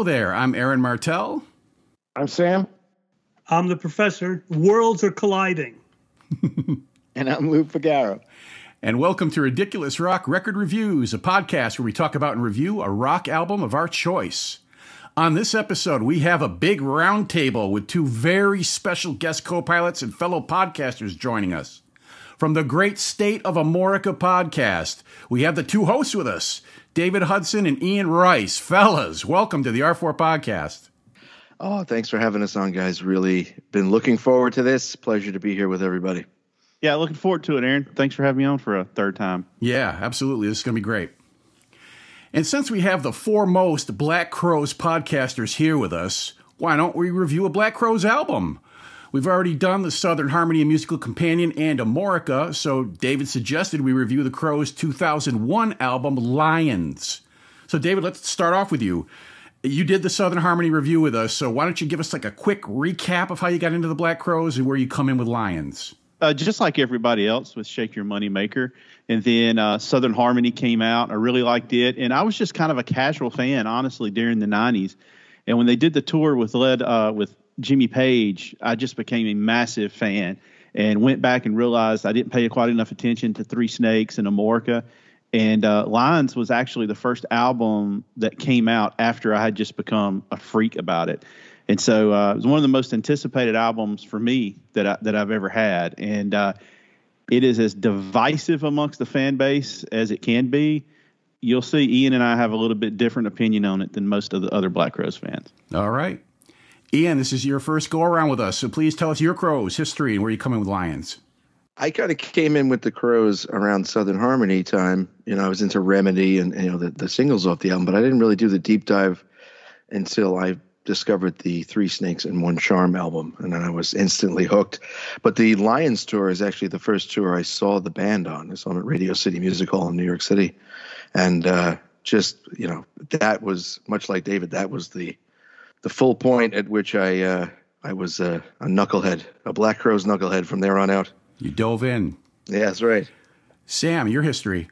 Hello there. I'm Aaron Martell. I'm Sam. I'm the professor. Worlds are colliding. and I'm Lou Figaro. And welcome to Ridiculous Rock Record Reviews, a podcast where we talk about and review a rock album of our choice. On this episode, we have a big roundtable with two very special guest co pilots and fellow podcasters joining us. From the great State of Amorica podcast, we have the two hosts with us, David Hudson and Ian Rice. Fellas, welcome to the R4 podcast. Oh, thanks for having us on, guys. Really been looking forward to this. Pleasure to be here with everybody. Yeah, looking forward to it, Aaron. Thanks for having me on for a third time. Yeah, absolutely. This is going to be great. And since we have the foremost Black Crowes podcasters here with us, why don't we review a Black Crowes album? We've already done the Southern Harmony and Musical Companion and Amorica, so David suggested we review the Crowes' 2001 album, Lions. So, David, let's start off with you. You did the Southern Harmony review with us, so why don't you give us like a quick recap of how you got into the Black Crowes and where you come in with Lions? Uh, just like everybody else with Shake Your Money Maker. And then uh, Southern Harmony came out. I really liked it. And I was just kind of a casual fan, honestly, during the 90s. And when they did the tour with led uh, with Jimmy Page, I just became a massive fan and went back and realized I didn't pay quite enough attention to Three Snakes and Amorica. And uh, Lions was actually the first album that came out after I had just become a freak about it. And so uh, it was one of the most anticipated albums for me that I, that I've ever had. And uh, it is as divisive amongst the fan base as it can be. You'll see Ian and I have a little bit different opinion on it than most of the other Black Crowes fans. All right. Ian, this is your first go around with us, so please tell us your Crowes history and where you come in with Lions. I kind of came in with the Crowes around Southern Harmony time. You know, I was into Remedy and, and you know the, the singles off the album, but I didn't really do the deep dive until I discovered the Three Snakes and One Charm album, and then I was instantly hooked. But the Lions tour is actually the first tour I saw the band on. I saw them at Radio City Music Hall in New York City, and uh, just you know that was much like David. That was the the full point at which I uh, I was a knucklehead, a Black Crowes knucklehead from there on out. You dove in. Yeah, that's right. Sam, your history.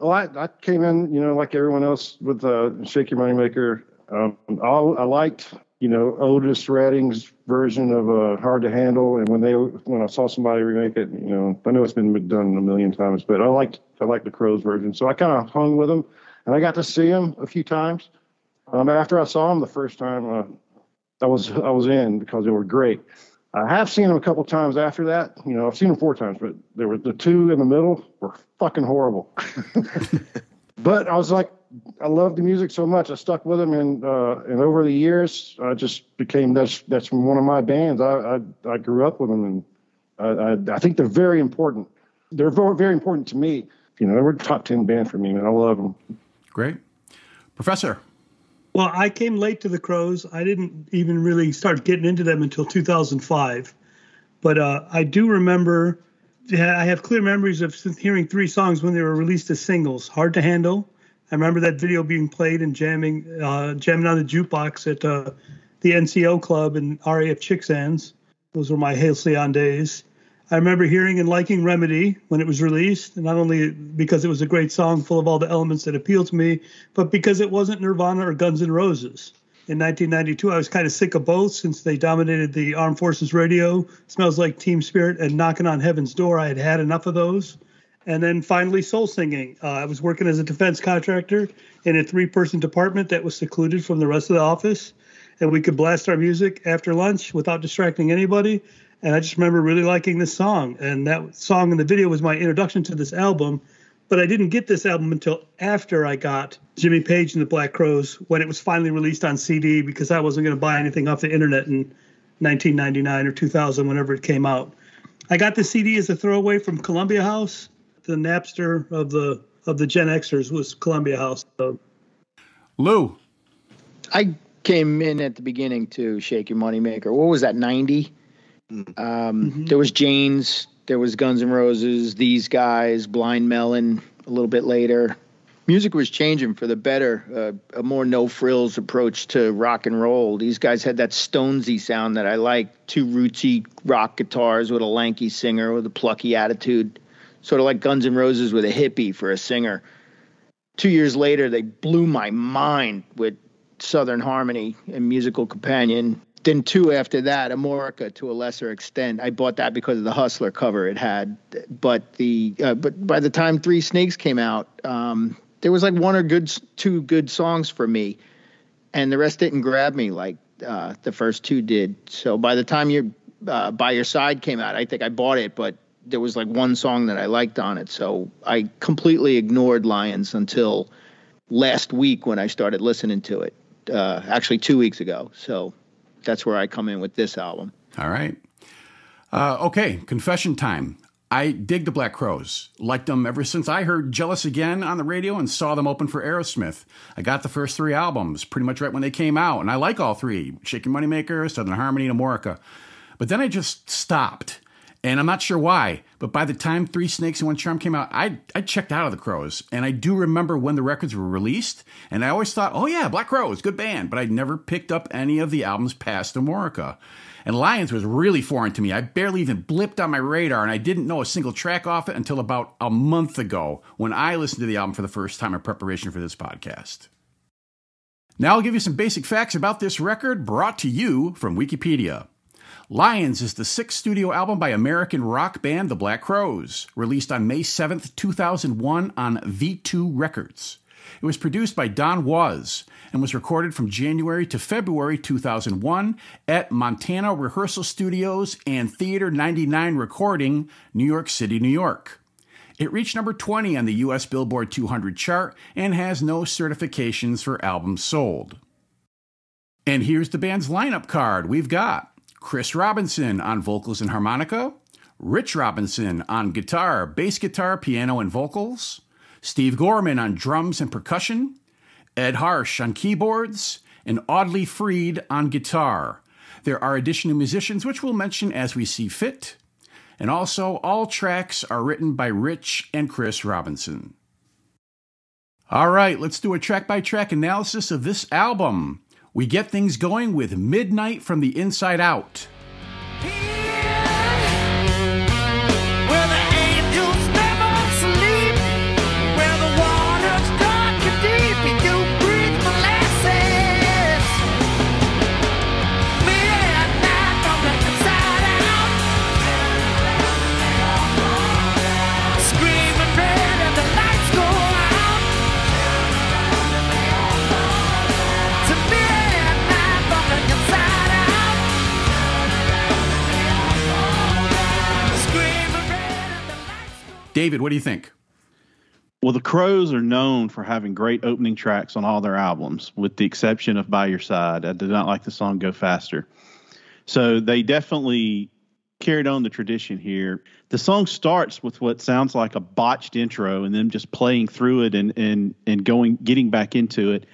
Well, I, I came in, you know, like everyone else with uh, Shake Your Moneymaker. Um, I, I liked, you know, Otis Redding's version of uh, Hard to Handle, and when they when I saw somebody remake it, you know, I know it's been done a million times, but I liked I liked the Crowes version, so I kind of hung with them, and I got to see them a few times. Um, after I saw them the first time, uh, I was I was in because they were great. I have seen them a couple times after that. You know, I've seen them four times, but there were the two in the middle were fucking horrible. but I was like, I love the music so much, I stuck with them, and uh, and over the years, I just became that's that's one of my bands. I I, I grew up with them, and I, I, I think they're very important. They're very important to me. You know, they were top ten band for me, man. I love them. Great, Professor. Well, I came late to the Crowes. I didn't even really start getting into them until 2005. But uh, I do remember, I have clear memories of hearing three songs when they were released as singles. Hard to Handle. I remember that video being played and jamming, uh, jamming on the jukebox at uh, the NCO club and RAF Chicksands. Those were my Halcyon days. I remember hearing and liking Remedy when it was released, not only because it was a great song full of all the elements that appealed to me, but because it wasn't Nirvana or Guns N' Roses. In 1992, I was kind of sick of both since they dominated the Armed Forces radio. Smells like Teen Spirit and Knocking on Heaven's Door. I had had enough of those. And then finally, soul singing. Uh, I was working as a defense contractor in a three person department that was secluded from the rest of the office. And we could blast our music after lunch without distracting anybody and I just remember really liking this song. And that song in the video was my introduction to this album. But I didn't get this album until after I got Jimmy Page and the Black Crowes when it was finally released on CD because I wasn't going to buy anything off the internet in 1999 or 2000, whenever it came out. I got the CD as a throwaway from Columbia House. The Napster of the of the Gen Xers was Columbia House. So. Lou, I came in at the beginning to Shake Your Money Maker. What was that? 90. Um, mm-hmm. There was Jane's, there was Guns N' Roses, these guys, Blind Melon a little bit later. Music was changing for the better, uh, a more no frills approach to rock and roll. These guys had that Stonesy sound that I like, two rootsy rock guitars with a lanky singer with a plucky attitude, sort of like Guns N' Roses with a hippie for a singer. Two years later, they blew my mind with Southern Harmony and Musical Companion. Then two after that, Amorica to a lesser extent. I bought that because of the Hustler cover it had. But the uh, but by the time Three Snakes came out, um, there was like one or good two good songs for me, and the rest didn't grab me like uh, the first two did. So by the time you uh, by your side came out, I think I bought it, but there was like one song that I liked on it. So I completely ignored Lions until last week when I started listening to it. Uh, actually, two weeks ago. So that's where I come in with this album. All right. Uh, okay, confession time. I dig the Black Crowes. Liked them ever since I heard Jealous Again on the radio and saw them open for Aerosmith. I got the first three albums pretty much right when they came out, and I like all three Your Moneymaker, Southern Harmony, and Amorica. But then I just stopped. And I'm not sure why, but by the time Three Snakes and One Charm came out, I, I checked out of the Crowes. And I do remember when the records were released, and I always thought, oh yeah, Black Crowes, good band. But I'd never picked up any of the albums past Amorica. And Lions was really foreign to me. I barely even blipped on my radar, and I didn't know a single track off it until about a month ago when I listened to the album for the first time in preparation for this podcast. Now I'll give you some basic facts about this record brought to you from Wikipedia. Lions is the sixth studio album by American rock band The Black Crowes, released on May 7th, 2001 on V2 Records. It was produced by Don Was and was recorded from January to February 2001 at Montana Rehearsal Studios and Theater 99 Recording, New York City, New York. It reached number 20 on the US Billboard 200 chart and has no certifications for albums sold. And here's the band's lineup card. We've got Chris Robinson on vocals and harmonica, Rich Robinson on guitar, bass guitar, piano, and vocals, Steve Gorman on drums and percussion, Ed Harsch on keyboards, and Audley Freed on guitar. There are additional musicians which we'll mention as we see fit. And also, all tracks are written by Rich and Chris Robinson. All right, let's do a track by track analysis of this album. We get things going with Midnight from the Inside Out. David, what do you think? Well, the Crowes are known for having great opening tracks on all their albums, with the exception of By Your Side. I did not like the song Go Faster. So they definitely carried on the tradition here. The song starts with what sounds like a botched intro and then just playing through it and and and going getting back into it.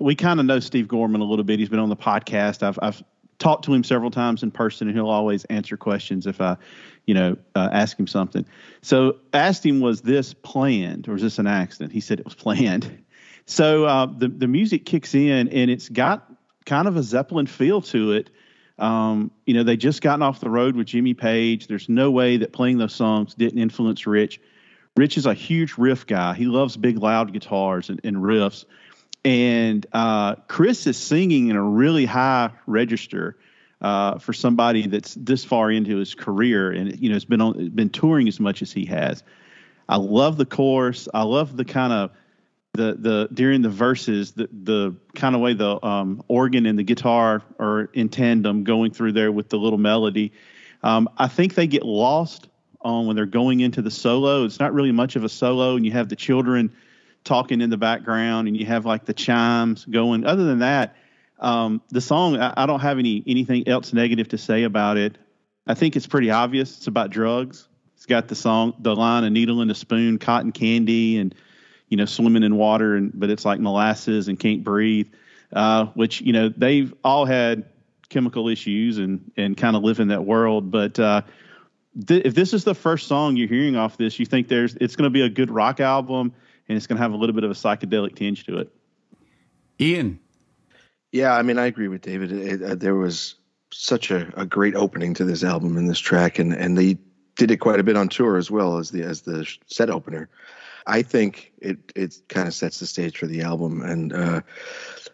We kind of know Steve Gorman a little bit. He's been on the podcast. I've I've talked to him several times in person and he'll always answer questions if I you know, uh, ask him something. So asked him, was this planned or is this an accident? He said it was planned. So uh, the the music kicks in and it's got kind of a Zeppelin feel to it. Um, you know, they just gotten off the road with Jimmy Page. There's no way that playing those songs didn't influence Rich. Rich is a huge riff guy. He loves big, loud guitars and, and riffs. And uh, Chris is singing in a really high register uh, for somebody that's this far into his career and you know has been on been touring as much as he has. I love the chorus. I love the kind of the the during the verses the the kind of way the um, organ and the guitar are in tandem going through there with the little melody. Um, I think they get lost on when they're going into the solo. It's not really much of a solo, and you have the children talking in the background, and you have like the chimes going. Other than that, um, the song, I, I, don't have any anything else negative to say about it. I think it's pretty obvious. It's about drugs. It's got the song, the line, a needle and a spoon, cotton candy, and you know, swimming in water, and but it's like molasses and can't breathe. Uh, which you know they've all had chemical issues and and kind of live in that world. But uh, th- if this is the first song you're hearing off this, you think there's it's going to be a good rock album and it's going to have a little bit of a psychedelic tinge to it. Ian, yeah, I mean, I agree with David. It, uh, there was such a, a great opening to this album and this track, and and they did it quite a bit on tour as well as the as the set opener. I think it it kind of sets the stage for the album. And uh,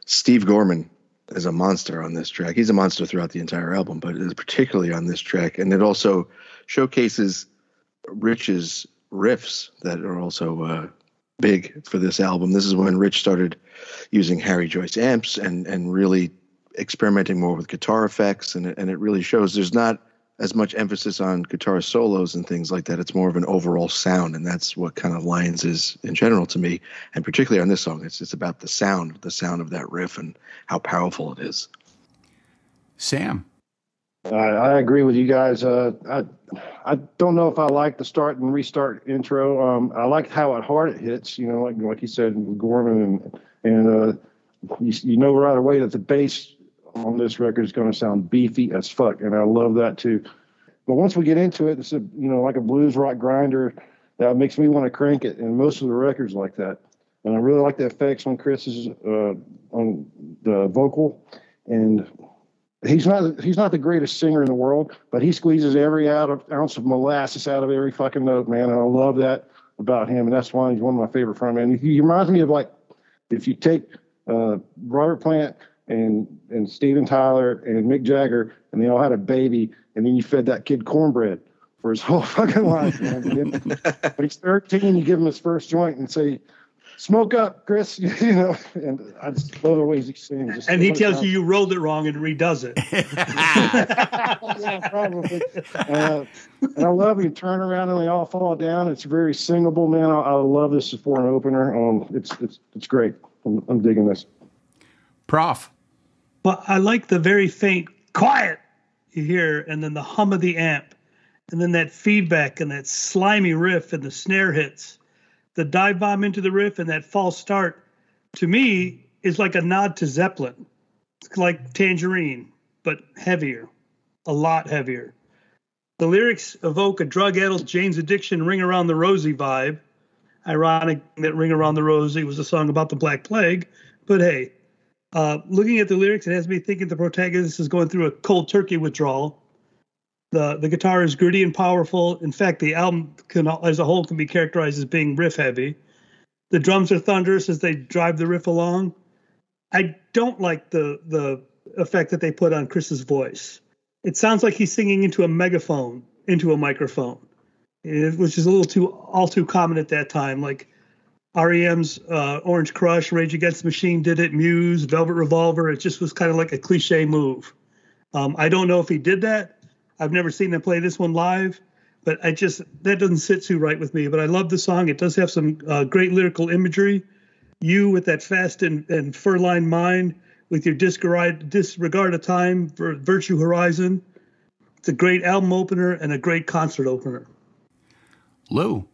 Steve Gorman is a monster on this track. He's a monster throughout the entire album, but particularly on this track. And it also showcases Rich's riffs that are also uh, big for this album. This is when Rich started using Harry Joyce amps and and really experimenting more with guitar effects, and and it really shows. There's not as much emphasis on guitar solos and things like that. It's more of an overall sound, and that's what kind of Lions is in general to me, and particularly on this song. It's it's about the sound, the sound of that riff, and how powerful it is. Sam. I, I agree with you guys. Uh, I I don't know if I like the start and restart intro. Um, I like how hard it hits. You know, like like you said, Gorman and and uh, you, you know right away that the bass on this record is going to sound beefy as fuck, and I love that too. But once we get into it, it's a you know like a blues rock grinder that makes me want to crank it, and most of the records like that. And I really like the effects on Chris's uh, on the vocal, and he's not he's not the greatest singer in the world, but he squeezes every out of, ounce of molasses out of every fucking note, man. And I love that about him, and that's why he's one of my favorite frontmen. He reminds me of like if you take uh, Robert Plant and and Steven Tyler and Mick Jagger, and they all had a baby, and then you fed that kid cornbread for his whole fucking life. Man. but he's 13, you give him his first joint and say, "Smoke up, Chris," you know. And I just love the ways he sings. Just and he tells time. you you rolled it wrong and redoes it. yeah, probably. Uh, and I love you turn around and they all fall down. It's very singable, man. I, I love this for an opener. Um, it's it's it's great. I'm, I'm digging this. Prof. Well, I like the very faint quiet you hear, and then the hum of the amp, and then that feedback and that slimy riff and the snare hits. The dive bomb into the riff and that false start, to me, is like a nod to Zeppelin. It's like Tangerine, but heavier, a lot heavier. The lyrics evoke a drug-addled Jane's Addiction "Ring Around the Rosie" vibe. Ironic that "Ring Around the Rosie" was a song about the Black Plague, but hey, uh, looking at the lyrics, it has me thinking the protagonist is going through a cold turkey withdrawal. The the guitar is gritty and powerful. In fact, the album can, as a whole can be characterized as being riff heavy. The drums are thunderous as they drive the riff along. I don't like the the effect that they put on Chris's voice. It sounds like he's singing into a megaphone, into a microphone, which is a little too all too common at that time. Like REM's uh, Orange Crush, Rage Against the Machine did it, Muse, Velvet Revolver. It just was kind of like a cliche move. Um, I don't know if he did that. I've never seen them play this one live, but I just that doesn't sit too right with me. But I love the song. It does have some uh, great lyrical imagery. You with that fast and, and fur-lined mind, with your disregard disregard of time for Virtue Horizon. It's a great album opener and a great concert opener. Lou.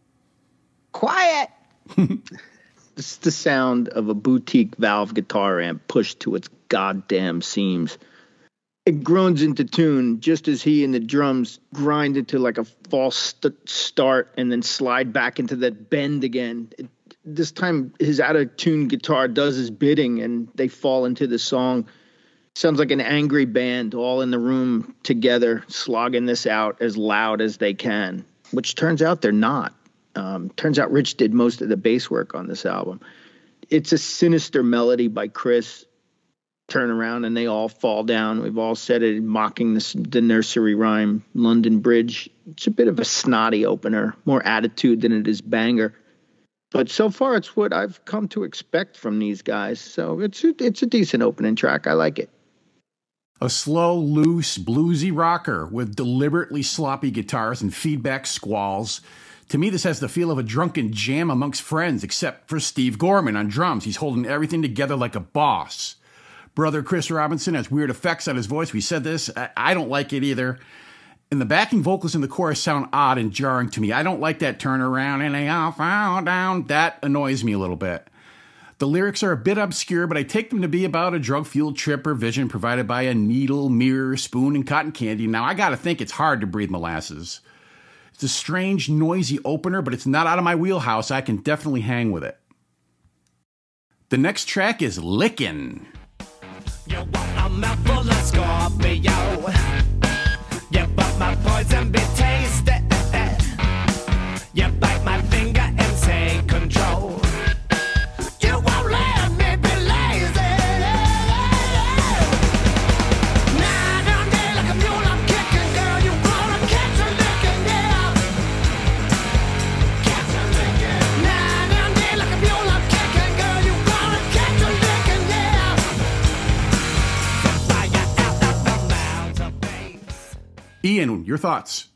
Quiet. this is the sound of a boutique valve guitar amp pushed to its goddamn seams. It groans into tune just as he and the drums grind into like a false st- start and then slide back into that bend again. It, this time, his out of tune guitar does his bidding and they fall into the song. Sounds like an angry band all in the room together, slogging this out as loud as they can, which turns out they're not. Um, turns out Rich did most of the bass work on this album. It's a sinister melody by Chris. Turn around and they all fall down. We've all said it, mocking this, the nursery rhyme, London Bridge. It's a bit of a snotty opener, more attitude than it is banger. But so far, it's what I've come to expect from these guys. So it's a, it's a decent opening track. I like it. A slow, loose, bluesy rocker with deliberately sloppy guitars and feedback squalls to me, this has the feel of a drunken jam amongst friends, except for Steve Gorman on drums. He's holding everything together like a boss. Brother Chris Robinson has weird effects on his voice. We said this. I don't like it either. And the backing vocals in the chorus sound odd and jarring to me. I don't like that turnaround and they all fall down. That annoys me a little bit. The lyrics are a bit obscure, but I take them to be about a drug fueled trip or vision provided by a needle, mirror, spoon, and cotton candy. Now, I gotta think it's hard to breathe molasses. It's a strange, noisy opener, but it's not out of my wheelhouse. I can definitely hang with it. The next track is Lickin'. You want a mouthful of Scorpio. You but my Ian, your thoughts?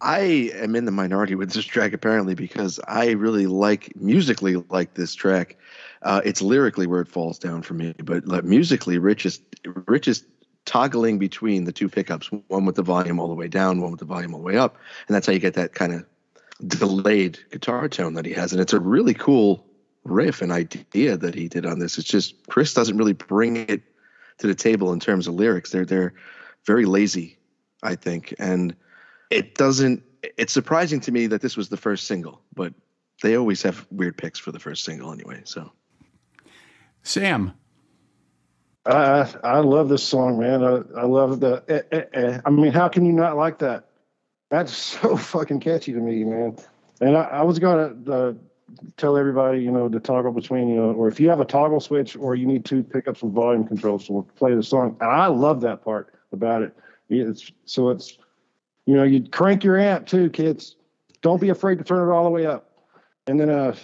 I am in the minority with this track apparently because I really like musically like this track. Uh, it's lyrically where it falls down for me, but like, musically, Rich is Rich is toggling between the two pickups, one with the volume all the way down, one with the volume all the way up, and that's how you get that kind of delayed guitar tone that he has, and it's a really cool riff and idea that he did on this. It's just Chris doesn't really bring it to the table in terms of lyrics. They're they're very lazy, I think, and it doesn't. It's surprising to me that this was the first single, but they always have weird picks for the first single anyway. So, Sam. I I love this song, man. I, I love the. Eh, eh, eh. I mean, how can you not like that? That's so fucking catchy to me, man. And I, I was gonna uh, tell everybody, you know, to toggle between, you know, or if you have a toggle switch or you need two pickups with volume control, so we'll play the song. And I love that part about it. It's so it's, you know, you crank your amp too, kids. Don't be afraid to turn it all the way up, and then uh,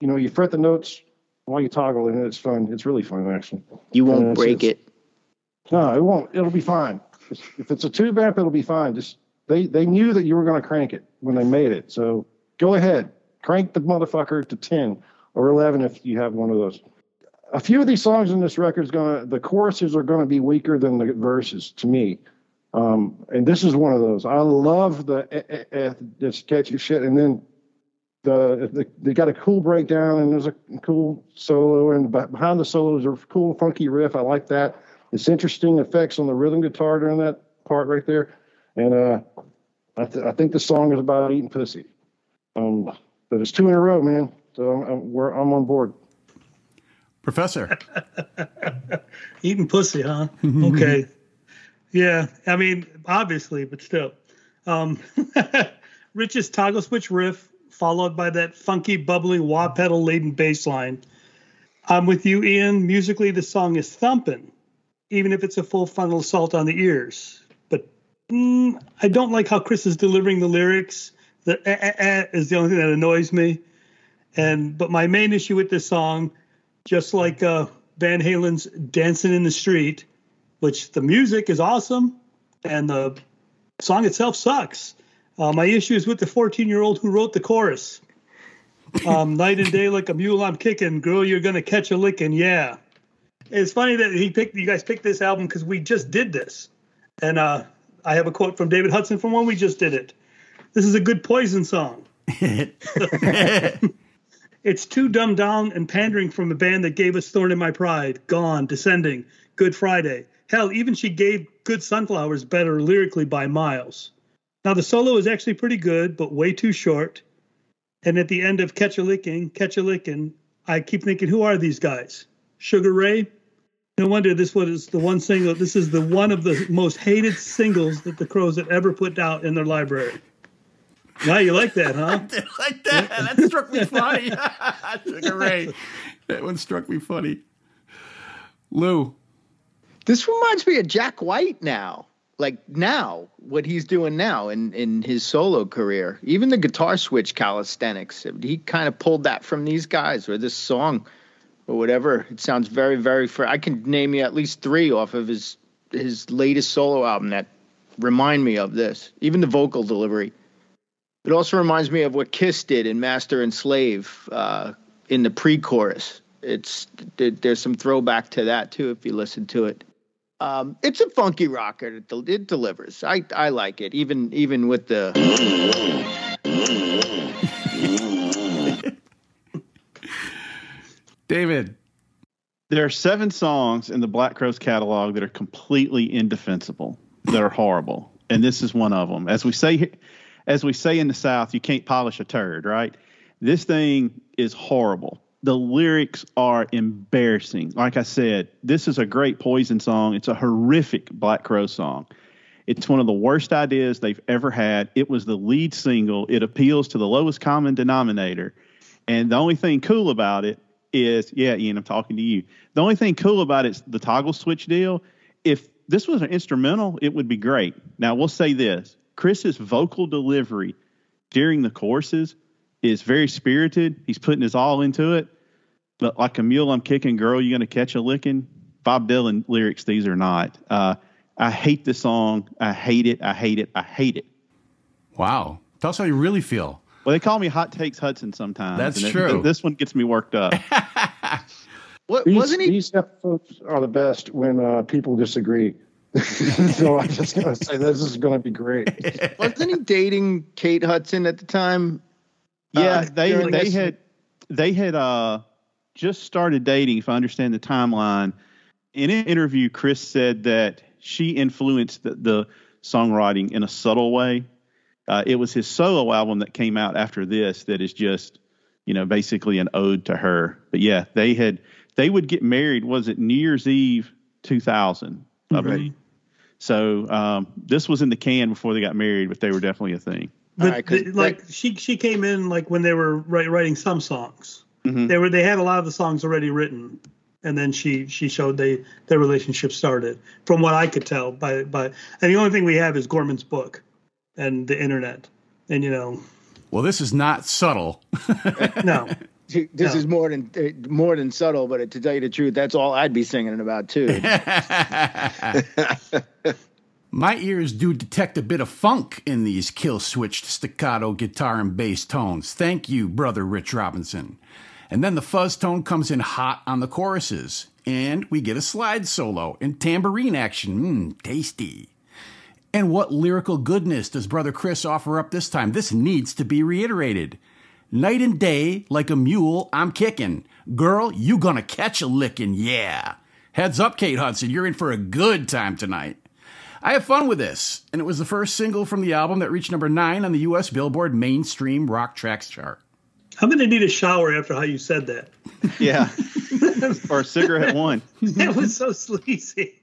you know, you fret the notes while you toggle, and it's fun. It's really fun, actually. You won't it's- break it's- it. No, it won't. It'll be fine. If it's a tube amp, it'll be fine. Just they they knew that you were going to crank it when they made it. So go ahead, crank the motherfucker to ten or eleven if you have one of those. A few of these songs in this record is gonna the choruses are gonna be weaker than the verses to me. Um, and this is one of those. I love the eh, eh, eh, this catchy shit, and then the, the they got a cool breakdown and there's a cool solo, and behind the solo is a cool funky riff. I like that. It's interesting effects on the rhythm guitar during that part right there, and uh, I, th- I think the song is about eating pussy. Um, but it's two in a row, man. So I'm I'm, we're, I'm on board. Professor. Eating pussy, huh? Okay. yeah, I mean, obviously, but still. Um, Rich's toggle switch riff, followed by that funky, bubbling, wah pedal laden bass line. I'm with you, Ian. Musically, the song is thumping, even if it's a full frontal assault on the ears. But mm, I don't like how Chris is delivering the lyrics. The eh, eh, eh is the only thing that annoys me. And but my main issue with this song, just like uh, Van Halen's "Dancing in the Street," which the music is awesome, and the song itself sucks. Uh, my issue is with the 14-year-old who wrote the chorus. Um, Night and day like a mule I'm kicking, girl, you're gonna catch a licking, yeah. It's funny that he picked you guys picked this album because we just did this, and uh, I have a quote from David Hudson from when we just did it. This is a good Poison song. It's too dumbed down and pandering from a band that gave us Thorn in My Pride, Gone, Descending, Good Friday. Hell, even she gave Good Sunflowers better lyrically by miles. Now, the solo is actually pretty good, but way too short. And at the end of Catch a Licking, Catch a Licking, I keep thinking, who are these guys? Sugar Ray? No wonder this was the one single. This is the one of the most hated singles that the Crowes had ever put out in their library. Now you like that, huh? like that. That struck me funny. Sugar Ray. That one struck me funny. Lou. This reminds me of Jack White now. Like now, what he's doing now in, in his solo career. Even the guitar switch calisthenics. He kind of pulled that from these guys or this song or whatever. It sounds very, very fr- I can name you at least three off of his his latest solo album that remind me of this. Even the vocal delivery. It also reminds me of what Kiss did in Master and Slave uh, in the pre-chorus. It's there's some throwback to that too if you listen to it. Um, it's a funky rocker. It, del- it delivers. I I like it even even with the David. There are seven songs in the Black Crowes catalog that are completely indefensible, that are horrible, and this is one of them. As we say, as we say in the South, you can't polish a turd, right? This thing is horrible. The lyrics are embarrassing. Like I said, this is a great Poison song. It's a horrific Black Crow song. It's one of the worst ideas they've ever had. It was the lead single. It appeals to the lowest common denominator. And the only thing cool about it is, yeah, Ian, I'm talking to you. The only thing cool about it's the toggle switch deal. If this was an instrumental, it would be great. Now we'll say this: Chris's vocal delivery during the courses is very spirited. He's putting his all into it. But like a mule, I'm kicking, girl, you're gonna catch a licking. Bob Dylan lyrics, these are not. Uh, I hate this song. I hate it. I hate it. I hate it. Wow. Tell us how you really feel. Well, they call me Hot Takes Hudson sometimes. That's and it- true. this one gets me worked up. What These, wasn't he? these episodes are the best when uh, people disagree. so I'm just gonna say this is gonna be great. Wasn't he dating Kate Hudson at the time? Yeah, Uh, they they this- had they had uh just started dating. If I understand the timeline, in an interview, Chris said that she influenced the, the songwriting in a subtle way. Uh, it was his solo album that came out after this that is just you know basically an ode to her. But yeah, they had they would get married. Was it New Year's Eve 2000? I believe. So um, this was in the can before they got married, but they were definitely a thing. But Alright, 'cause the- like she she came in like when they were writing some songs. Mhm. They were they had a lot of the songs already written, and then she she showed they their relationship started. From what I could tell by by and the only thing we have is Gorman's book, and the internet, and you know Well, this is not subtle. no This No. is more than uh, more than subtle, but to tell you the truth, that's all I'd be singing about too. My ears do detect a bit of funk in these kill switched staccato guitar and bass tones. Thank you, brother Rich Robinson. And then the fuzz tone comes in hot on the choruses, and we get a slide solo and tambourine action. Mmm, tasty. And what lyrical goodness does Brother Chris offer up this time? This needs to be reiterated. Night and day, like a mule, I'm kicking. Girl, you gonna catch a licking, yeah. Heads up, Kate Hudson, you're in for a good time tonight. I have fun with this, and it was the first single from the album that reached number nine on the U.S. Billboard Mainstream Rock Tracks chart. I'm gonna need a shower after how you said that. Yeah, or a cigarette one. That was so sleazy.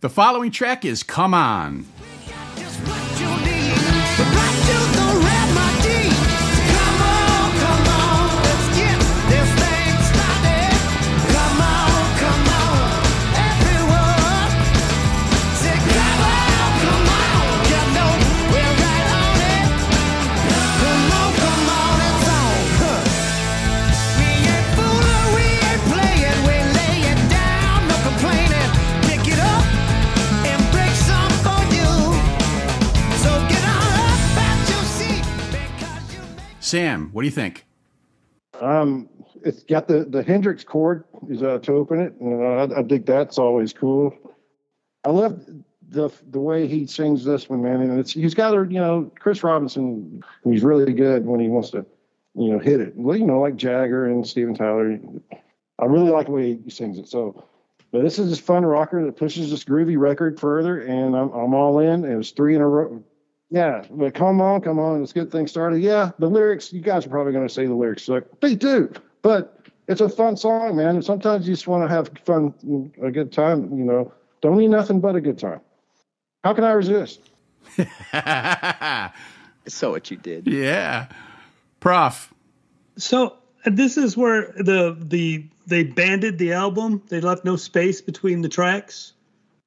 The following track is Come On. Sam, what do you think? Um, it's got the the Hendrix chord is uh, to open it, and uh, I, I think that's always cool. I love the the way he sings this one, man, and it's he's got a you know Chris Robinson. He's really good when he wants to, you know, hit it. Well, you know, like Jagger and Steven Tyler. I really like the way he sings it. So, but this is this fun rocker that pushes this groovy record further, and I'm I'm all in. It was three in a row. Yeah, but come on, come on, let's get things started. Yeah, the lyrics, you guys are probably going to say the lyrics suck. They do, but it's a fun song, man. And sometimes you just want to have fun, a good time, you know. Don't need nothing but a good time. How can I resist? so what you did. yeah. Prof. So this is where the the they banded the album. They left no space between the tracks,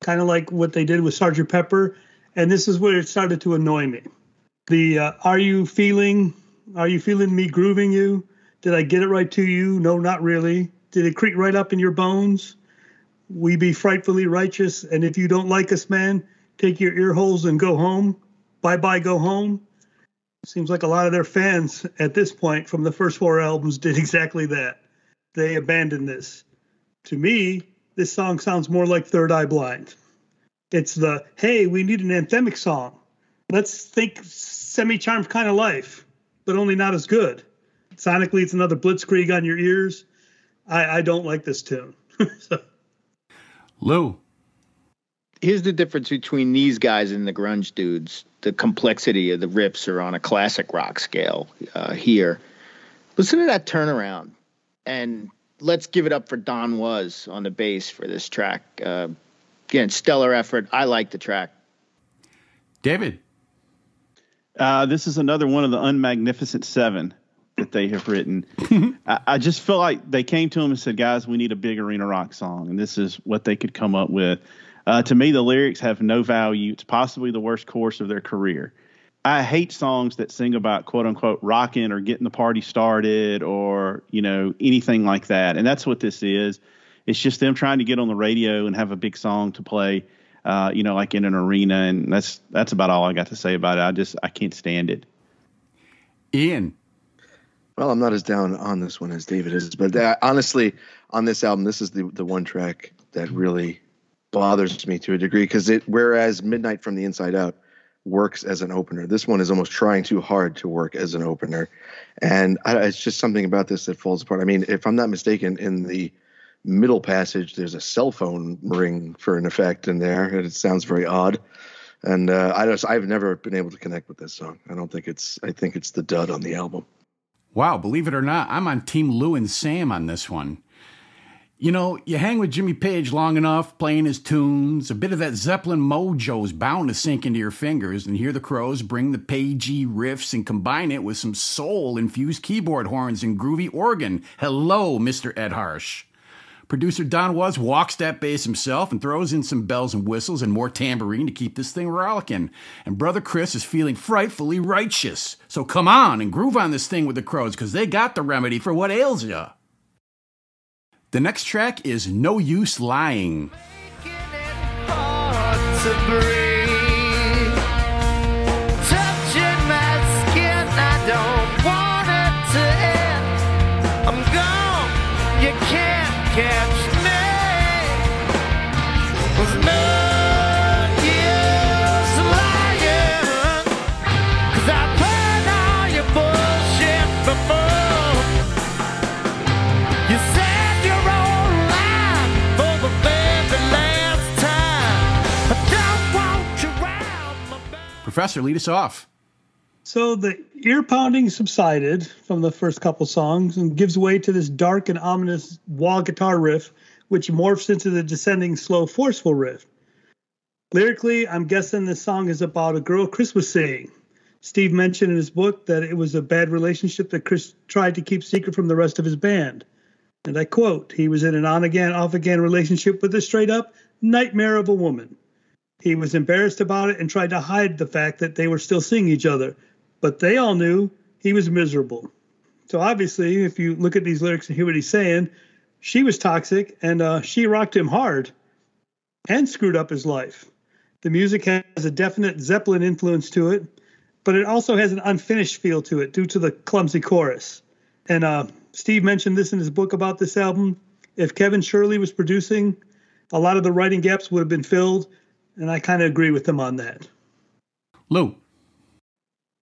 kind of like what they did with Sgt. Pepper. And this is where it started to annoy me. The uh, "Are you feeling? Are you feeling me grooving you? Did I get it right to you? No, not really. Did it creep right up in your bones? We be frightfully righteous, and if you don't like us, man, take your ear holes and go home. Bye bye, go home. Seems like a lot of their fans at this point from the first four albums did exactly that. They abandoned this. To me, this song sounds more like Third Eye Blind. It's the, hey, we need an anthemic song. Let's think semi charmed kind of life, but only not as good. Sonically, it's another blitzkrieg on your ears. I, I don't like this tune. so, Lou. Here's the difference between these guys and the grunge dudes. The complexity of the riffs are on a classic rock scale uh, here. Listen to that turnaround, and let's give it up for Don Was on the bass for this track. Uh, again, stellar effort. I like the track. David. Uh, this is another one of the unmagnificent seven that they have written. I, I just feel like they came to him and said, "Guys, we need a big arena rock song," and this is what they could come up with. Uh, to me, the lyrics have no value. It's possibly the worst course of their career. I hate songs that sing about quote unquote rocking or getting the party started or you know anything like that, and that's what this is. It's just them trying to get on the radio and have a big song to play. uh, you know, like in an arena, and that's that's about all I got to say about it. I just I can't stand it. Ian. Well, I'm not as down on this one as David is, but uh, honestly, on this album, this is the the one track that really bothers me to a degree because it whereas Midnight from the Inside Out works as an opener, this one is almost trying too hard to work as an opener, and I, it's just something about this that falls apart. I mean, if I'm not mistaken, in the middle passage, there's a cell phone ring for an effect in there, and it sounds very odd. And uh, I just I've never been able to connect with this song. I don't think it's I think it's the dud on the album. Wow, believe it or not, I'm on Team Lou and Sam on this one. You know, you hang with Jimmy Page long enough, playing his tunes, a bit of that Zeppelin mojo's bound to sink into your fingers, and hear the Crowes bring the Pagey riffs and combine it with some soul infused keyboard horns and groovy organ. Hello, Mr. Ed Harsch. Producer Don Was walks that bass himself and throws in some bells and whistles and more tambourine to keep this thing rollicking. And Brother Chris is feeling frightfully righteous. So come on and groove on this thing with the crows, because they got the remedy for what ails ya. The next track is No Use Lying. Professor, lead us off. So the ear pounding subsided from the first couple songs and gives way to this dark and ominous wah guitar riff, which morphs into the descending slow, forceful riff. Lyrically, I'm guessing this song is about a girl Chris was seeing. Steve mentioned in his book that it was a bad relationship that Chris tried to keep secret from the rest of his band. And I quote, he was in an on again, off again relationship with a straight up nightmare of a woman. He was embarrassed about it and tried to hide the fact that they were still seeing each other, but they all knew he was miserable. So obviously, if you look at these lyrics and hear what he's saying, she was toxic and uh, she rocked him hard and screwed up his life. The music has a definite Zeppelin influence to it, but it also has an unfinished feel to it due to the clumsy chorus. And uh, Steve mentioned this in his book about this album. If Kevin Shirley was producing, a lot of the writing gaps would have been filled, and I kind of agree with them on that. Lou.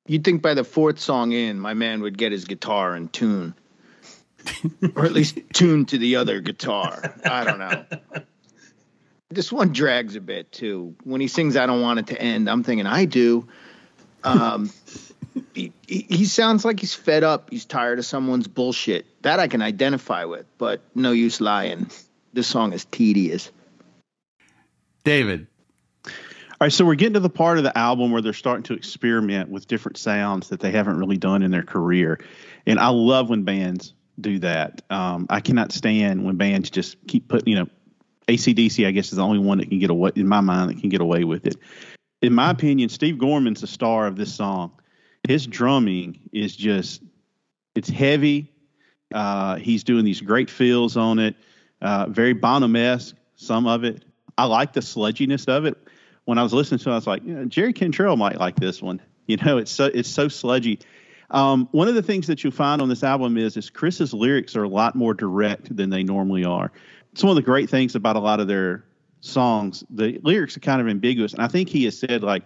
You'd think by the fourth song in, my man would get his guitar in tune, or at least tuned to the other guitar. I don't know. This one drags a bit too. When he sings "I don't want it to end," I'm thinking I do. Um, he, he he sounds like he's fed up. He's tired of someone's bullshit. That I can identify with, but no use lying. This song is tedious. David. All right, so we're getting to the part of the album where they're starting to experiment with different sounds that they haven't really done in their career, and I love when bands do that. Um, I cannot stand when bands just keep putting, you know, ACDC. I guess is the only one that can get away in my mind that can get away with it. In my opinion, Steve Gorman's the star of this song. His drumming is just it's heavy. Uh, he's doing these great fills on it, uh, very Bonham-esque, some of it. I like the sludginess of it. When I was listening to it, I was like, you know, Jerry Cantrell might like this one. You know, it's so it's so sludgy. Um, one of the things that you'll find on this album is is Chris's lyrics are a lot more direct than they normally are. It's one of the great things about a lot of their songs. The lyrics are kind of ambiguous, and I think he has said like,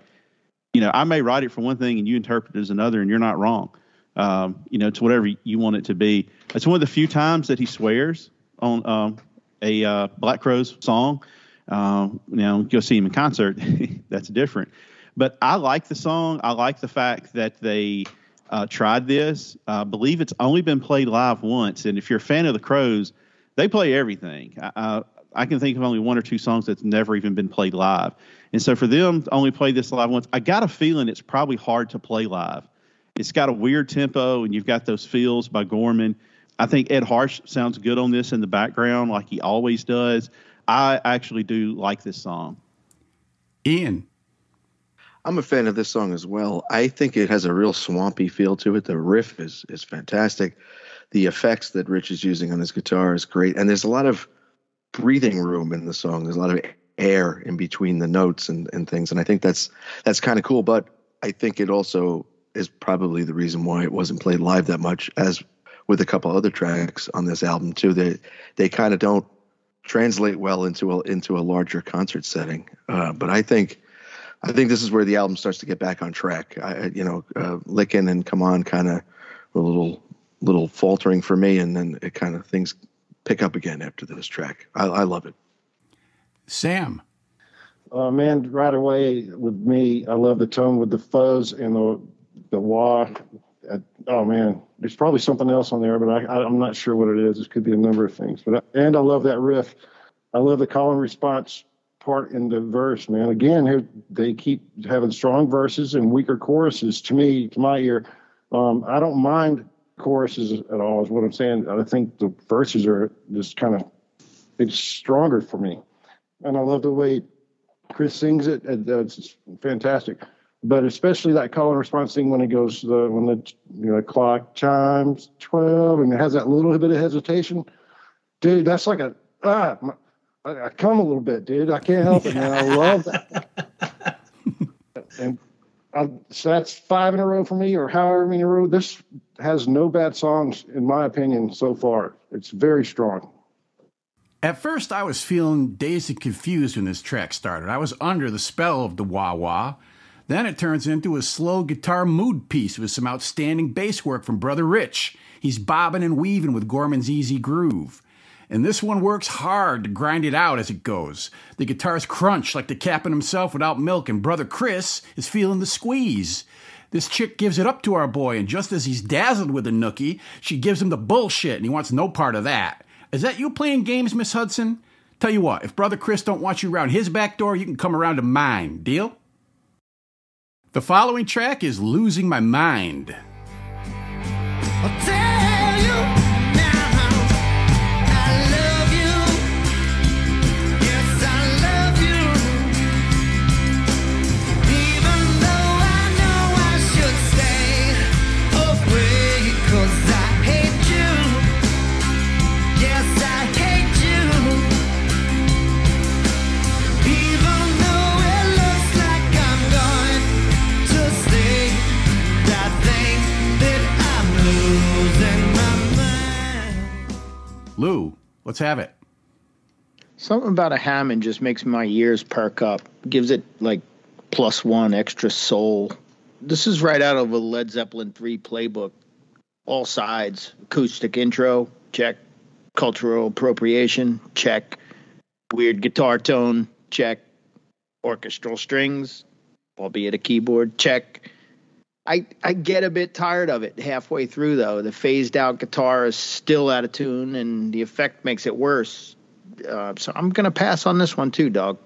you know, I may write it for one thing and you interpret it as another, and you're not wrong. Um, you know, it's whatever you want it to be. It's one of the few times that he swears on um, a uh, Black Crowes song. Um, you know, go see him in concert. that's different. But I like the song. I like the fact that they uh, tried this. I believe it's only been played live once. And if you're a fan of the Crowes, they play everything. I, I can think of only one or two songs that's never even been played live. And so for them to only play this live once, I got a feeling it's probably hard to play live. It's got a weird tempo, and you've got those feels by Gorman. I think Ed Harsch sounds good on this in the background, like he always does. I actually do like this song. Ian. I'm a fan of this song as well. I think it has a real swampy feel to it. The riff is is fantastic. The effects that Rich is using on his guitar is great, and there's a lot of breathing room in the song. There's a lot of air in between the notes and, and things. And I think that's that's kind of cool. But I think it also is probably the reason why it wasn't played live that much, as with a couple other tracks on this album too. They they kind of don't translate well into a into a larger concert setting. Uh, but I think I think this is where the album starts to get back on track. I, I- you know, uh, Lickin' and Come On kind of a little little faltering for me, and then it kind of things pick up again after this track. I, I love it. Sam. Uh, man, right away with me, I love the tone with the fuzz and the the wah. Uh, oh man, there's probably something else on there, but I, I, I'm not sure what it is. It could be a number of things. But I, and I love that riff. I love the call and response part in the verse, man. Again, they keep having strong verses and weaker choruses. To me, to my ear, um, I don't mind choruses at all. Is what I'm saying. I think the verses are just kind of it's stronger for me, and I love the way Chris sings it. uh, It's fantastic. But especially that call and response thing when it goes the when the you know clock chimes twelve and it has that little bit of hesitation, dude. That's like a ah, my, I, I come a little bit, dude. I can't help it, man. I love that. and I, so that's five in a row for me, or however many in a row. This has no bad songs, in my opinion, so far. It's very strong. At first, I was feeling dazed and confused when this track started. I was under the spell of the wah wah. Then it turns into a slow guitar mood piece with some outstanding bass work from Brother Rich. He's bobbing and weaving with Gorman's easy groove. And this one works hard to grind it out as it goes. The guitars crunch like the captain himself without milk, and Brother Chris is feeling the squeeze. This chick gives it up to our boy, and just as he's dazzled with the nookie, she gives him the bullshit, and he wants no part of that. Is that you playing games, Miss Hudson? Tell you what, if Brother Chris don't want you around his back door, you can come around to mine. Deal? The following track is Losing My Mind. Lou, let's have it. Something about a Hammond just makes my ears perk up, gives it like plus one extra soul. This is right out of a Led Zeppelin 3 playbook. All sides. Acoustic intro, check. Cultural appropriation, check. Weird guitar tone, check. Orchestral strings, albeit a keyboard, check. I, I get a bit tired of it halfway through, though. The phased out guitar is still out of tune, and the effect makes it worse. Uh, so I'm going to pass on this one, too, dog.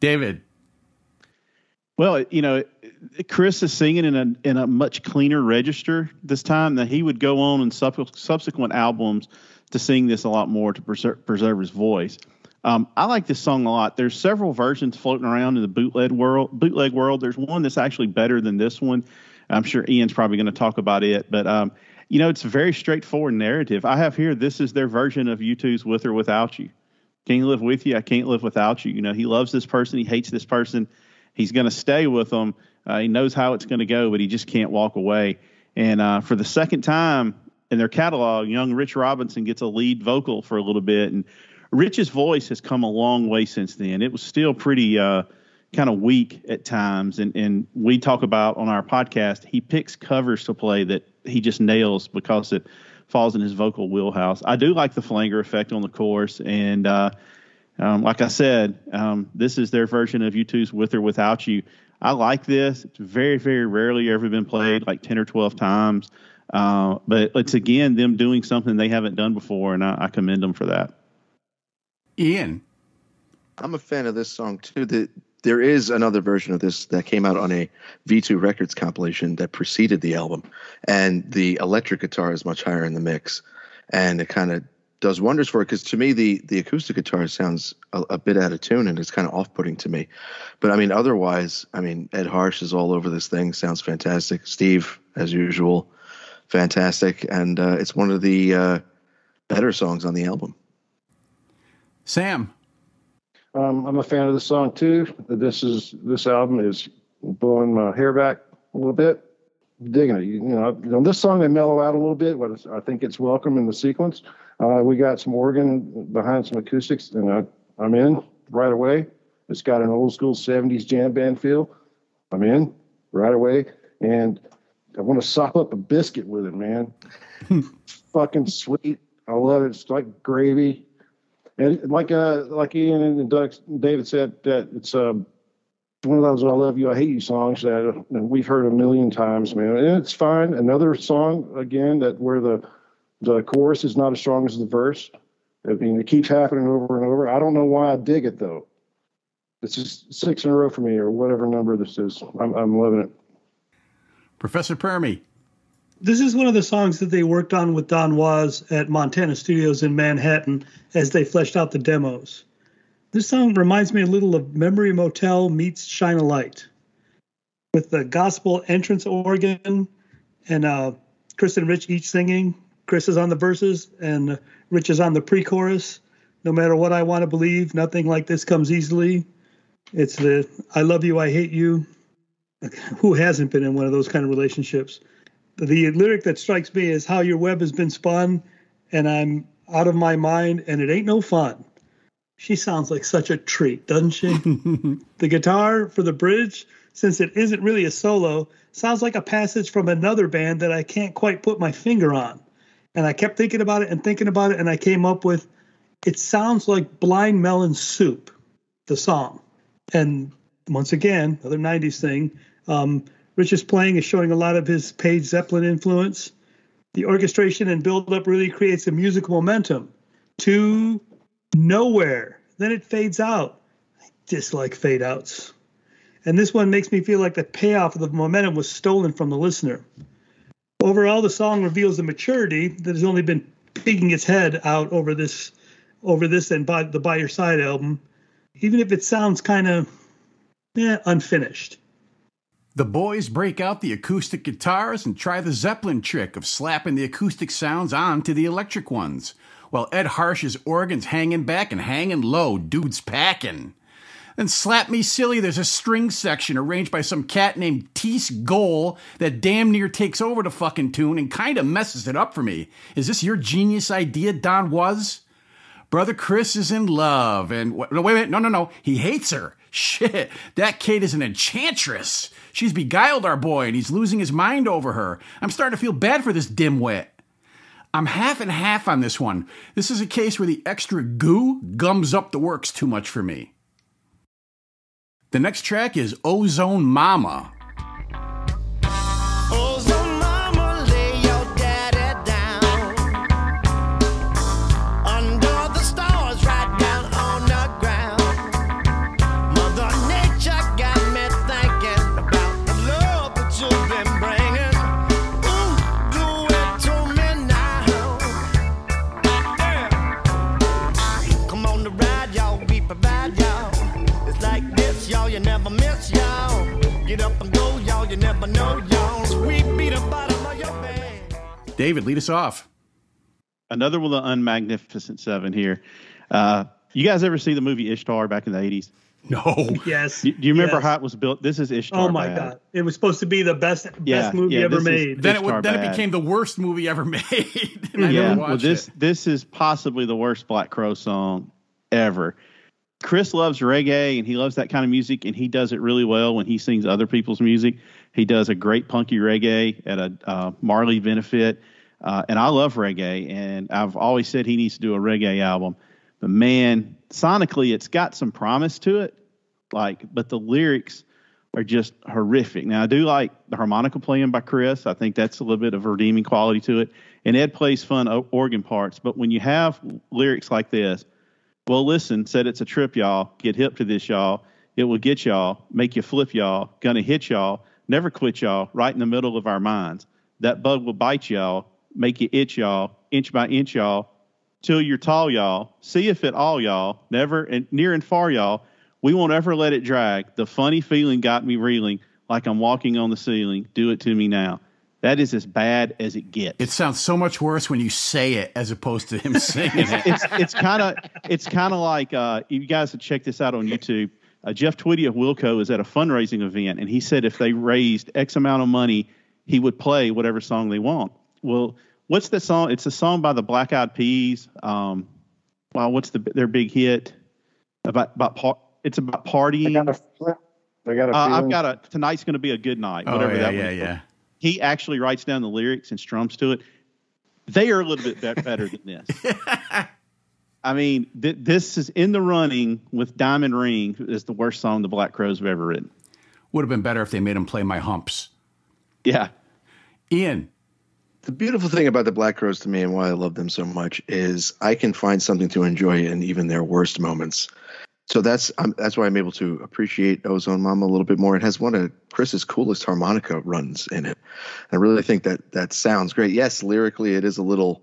David. Well, you know, Chris is singing in a in a much cleaner register this time. That he would go on in sub- subsequent albums to sing this a lot more to preserve, preserve his voice. Um, I like this song a lot. There's several versions floating around in the bootleg world. Bootleg world. There's one that's actually better than this one. I'm sure Ian's probably going to talk about it, but um, you know, it's a very straightforward narrative. I have here. This is their version of U2's "With or Without You." Can't live with you. I can't live without you. You know, he loves this person. He hates this person. He's going to stay with them. Uh, he knows how it's going to go, but he just can't walk away. And uh, for the second time in their catalog, young Rich Robinson gets a lead vocal for a little bit. And Rich's voice has come a long way since then. It was still pretty uh, kind of weak at times. And, and we talk about on our podcast, he picks covers to play that he just nails because it falls in his vocal wheelhouse. I do like the flanger effect on the chorus. And, uh, um, like I said, um, this is their version of U2's "With or Without You." I like this. It's very, very rarely ever been played, like ten or twelve times. Uh, but it's again them doing something they haven't done before, and I, I commend them for that. Ian. I'm a fan of this song too. The, there is another version of this that came out on a V2 Records compilation that preceded the album, and the electric guitar is much higher in the mix, and it kind of does wonders for it. Because to me, the the acoustic guitar sounds a, a bit out of tune, and it's kind of off putting to me. But I mean, otherwise, I mean, Ed Harsch is all over this thing. Sounds fantastic. Steve, as usual, fantastic, and uh, it's one of the uh, better songs on the album. Sam. Um, I'm a fan of the song too. This is this album is blowing my hair back a little bit. Digging it. You, know, on this song they mellow out a little bit, but I think it's welcome in the sequence. Uh, we got some organ behind some acoustics, and I, I'm in right away. It's got an old school 70s jam band feel. I'm in right away, and I want to sop up a biscuit with it, man. Fucking sweet. I love it. It's like gravy. And like uh like Ian and Doug, David said that it's um one of those I love you, I hate you songs that uh, we've heard a million times, man. And it's fine. Another song again that where the the chorus is not as strong as the verse. I mean, it keeps happening over and over. I don't know why I dig it though. This is six in a row for me, or whatever number this is. I'm, I'm loving it. Professor Permy. This is one of the songs that they worked on with Don Was at Montana Studios in Manhattan as they fleshed out the demos. This song reminds me a little of Memory Motel meets Shine a Light with the gospel entrance organ and uh, Chris and Rich each singing. Chris is on the verses and Rich is on the pre chorus. No matter what I want to believe, nothing like this comes easily. It's the I love you, I hate you. Who hasn't been in one of those kind of relationships? The lyric that strikes me is how your web has been spun and I'm out of my mind and it ain't no fun. She sounds like such a treat, doesn't she? the guitar for the bridge, since it isn't really a solo, sounds like a passage from another band that I can't quite put my finger on. And I kept thinking about it and thinking about it, and I came up with it sounds like Blind Melon Soup, the song. And once again, another 90s thing. Um, Rich's playing is showing a lot of his Page Zeppelin influence. The orchestration and build up really creates a musical momentum to nowhere. Then it fades out. I dislike fade outs. And this one makes me feel like the payoff of the momentum was stolen from the listener. Overall, the song reveals a maturity that has only been peeking its head out over this over this and by the By Your Side album, even if it sounds kind of eh, unfinished. The boys break out the acoustic guitars and try the Zeppelin trick of slapping the acoustic sounds onto the electric ones, while Ed Harsch's organ's hanging back and hanging low, dude's packing. Then Slap Me Silly, there's a string section arranged by some cat named Teese Gohl that damn near takes over the fucking tune and kinda messes it up for me. Is this your genius idea, Don Was? Brother Chris is in love, and no, wait a minute, no, no, no, he hates her. Shit, that Kate is an enchantress. She's beguiled our boy, and he's losing his mind over her. I'm starting to feel bad for this dimwit. I'm half and half on this one. This is a case where the extra goo gums up the works too much for me. The next track is Ozone Mama. You never know, y'all. Sweet beat the bottom of your bed. David, lead us off. Another one of the unmagnificent seven here. Uh, you guys ever see the movie Ishtar back in the 80s? No. Yes. Do, do you remember yes. how it was built? This is Ishtar. Oh my bad. God! It was supposed to be the best Yeah, best movie yeah, ever made. Then it, Ishtar would, then it became the worst movie ever made. and I yeah, never well, this it. this is possibly the worst Black Crowes song ever. Chris loves reggae and he loves that kind of music, and he does it really well when he sings other people's music. He does a great punky reggae at a uh, Marley benefit, uh, and I love reggae, and I've always said he needs to do a reggae album. But man, sonically, it's got some promise to it, like, but the lyrics are just horrific. Now, I do like the harmonica playing by Chris. I think that's a little bit of a redeeming quality to it. And Ed plays fun organ parts. But when you have lyrics like this, well, listen, said it's a trip, y'all. Get hip to this, y'all. It will get y'all, make you flip, y'all. Gonna hit y'all, never quit, y'all. Right in the middle of our minds. That bug will bite y'all, make you itch, y'all. Inch by inch, y'all. Till you're tall, y'all. See if it all, y'all. Never and near and far, y'all. We won't ever let it drag. The funny feeling got me reeling like I'm walking on the ceiling. Do it to me now. That is as bad as it gets. It sounds so much worse when you say it as opposed to him singing it. it's it's kind of it's kind of like uh, you guys should check this out on YouTube. Uh, Jeff Tweedy of Wilco is at a fundraising event, and he said if they raised X amount of money, he would play whatever song they want. Well, what's the song? It's a song by the Black Eyed Peas. Um, wow, what's the their big hit about about par- it's about I partying. got a, I got a Uh, I've got a tonight's going to be a good night. oh, Whatever yeah, that yeah, one is. yeah. He actually writes down the lyrics and strums to it. They are a little bit better than this. I mean, th- this is in the running with Diamond Ring is the worst song the Black Crowes have ever written. Would have been better if they made him play my humps. Yeah. Ian, The beautiful thing about the Black Crowes to me and why I love them so much is I can find something to enjoy in even their worst moments. So that's um, that's why I'm able to appreciate Ozone Mama a little bit more. It has one of Chris's coolest harmonica runs in it. I really think that that sounds great. Yes, lyrically it is a little,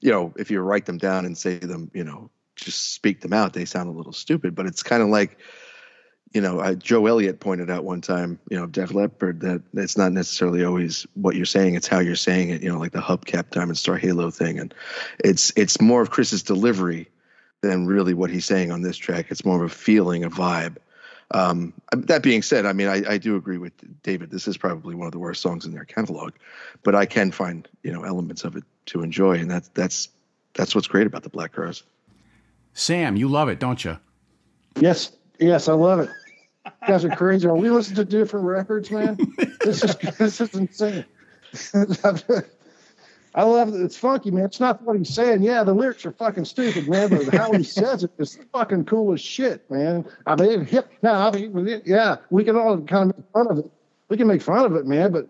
you know, if you write them down and say them, you know, just speak them out, they sound a little stupid. But it's kind of like, you know, uh, Joe Elliott pointed out one time, you know, Def Leppard, that it's not necessarily always what you're saying; it's how you're saying it. You know, like the hubcap Diamond Star Halo thing, and it's it's more of Chris's delivery than really what he's saying on this track. It's more of a feeling, a vibe. Um, that being said, I mean, I, I do agree with David. This is probably one of the worst songs in their catalog, but I can find you know elements of it to enjoy, and that's that's that's what's great about the Black Crowes. Sam, you love it, don't you? Yes, yes, I love it. You guys are crazy. Are we listening to different records, man? This is this is insane. I love it. It's funky, man. It's not what he's saying. Yeah, the lyrics are fucking stupid, man, but how he says it is fucking cool as shit, man. I mean, hip now, yeah, we can all kind of make fun of it. We can make fun of it, man, but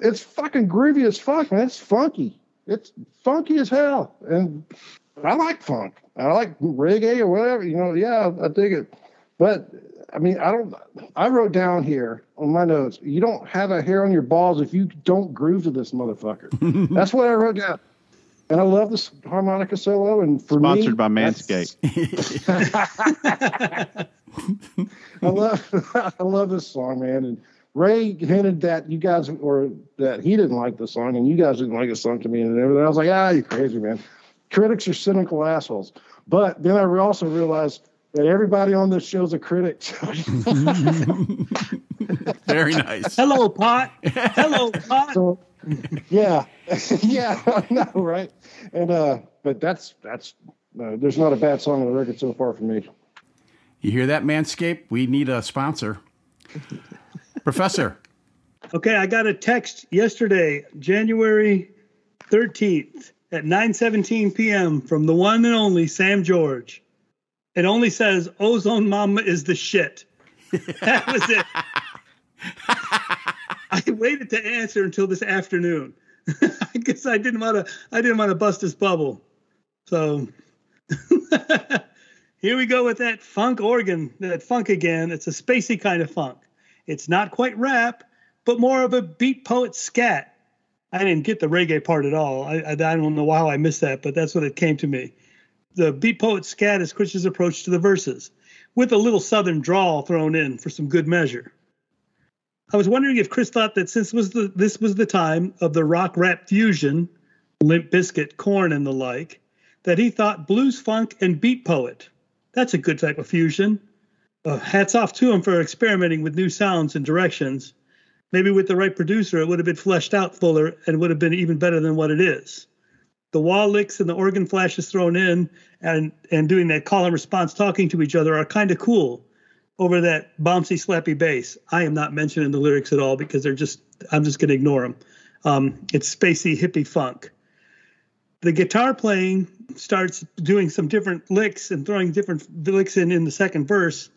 it's fucking groovy as fuck, man. It's funky. It's funky as hell, and I like funk. I like reggae or whatever. You know, yeah, I dig it. But I mean, I don't. I wrote down here on my notes. You don't have a hair on your balls if you don't groove to this motherfucker. That's what I wrote down. And I love this harmonica solo. And for me, Sponsored by Manscaped. I love I love this song, man. And Ray hinted that you guys or that he didn't like the song and you guys didn't like the song to me and everything. I was like, ah, you're crazy, man. Critics are cynical assholes. But then I also realized that everybody on this show's a critic. Very nice. Hello, pot. Hello, pot. so yeah, yeah, I know, right? And uh, but that's that's uh, there's not a bad song on the record so far for me. You hear that, Manscaped? We need a sponsor. Professor, Okay, I got a text yesterday, January 13th at 9:17 p.m. from the one and only Sam George. It only says Ozone Mama is the shit. That was it. I waited to answer until this afternoon. I guess I didn't want to I didn't want to bust his bubble. So here we go with that funk organ, that funk again. It's a spacey kind of funk. It's not quite rap, but more of a beat poet scat. I didn't get the reggae part at all. I, I, I don't know how I missed that, but that's what it came to me. The beat poet scat is Chris's approach to the verses, with a little southern drawl thrown in for some good measure. I was wondering if Chris thought that since was the, this was the time of the rock rap fusion, Limp Bizkit, Korn, and the like, that he thought blues funk and beat poet. That's a good type of fusion. Uh, hats off to him for experimenting with new sounds and directions. Maybe with the right producer, it would have been fleshed out fuller and would have been even better than what it is. The wall licks and the organ flashes thrown in and, and doing that call and response talking to each other are kind of cool over that bouncy, slappy bass. I am not mentioning the lyrics at all because they're just, I'm just going to ignore them. Um, it's spacey, hippie funk. The guitar playing starts doing some different licks and throwing different licks in in the second verse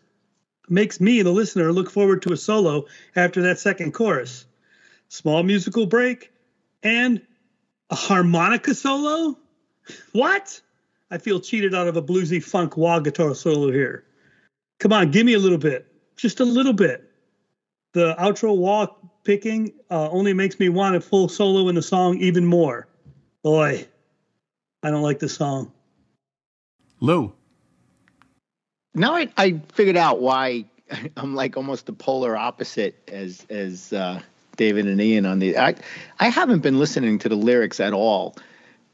makes me, the listener, look forward to a solo after that second chorus. Small musical break and a harmonica solo? What? I feel cheated out of a bluesy funk wah guitar solo here. Come on, give me a little bit. Just a little bit. The outro wah picking uh, only makes me want a full solo in the song even more. Boy, I don't like this song. Lou. now I, I figured out why I'm like almost the polar opposite as as uh, David and Ian on the. I I haven't been listening to the lyrics at all.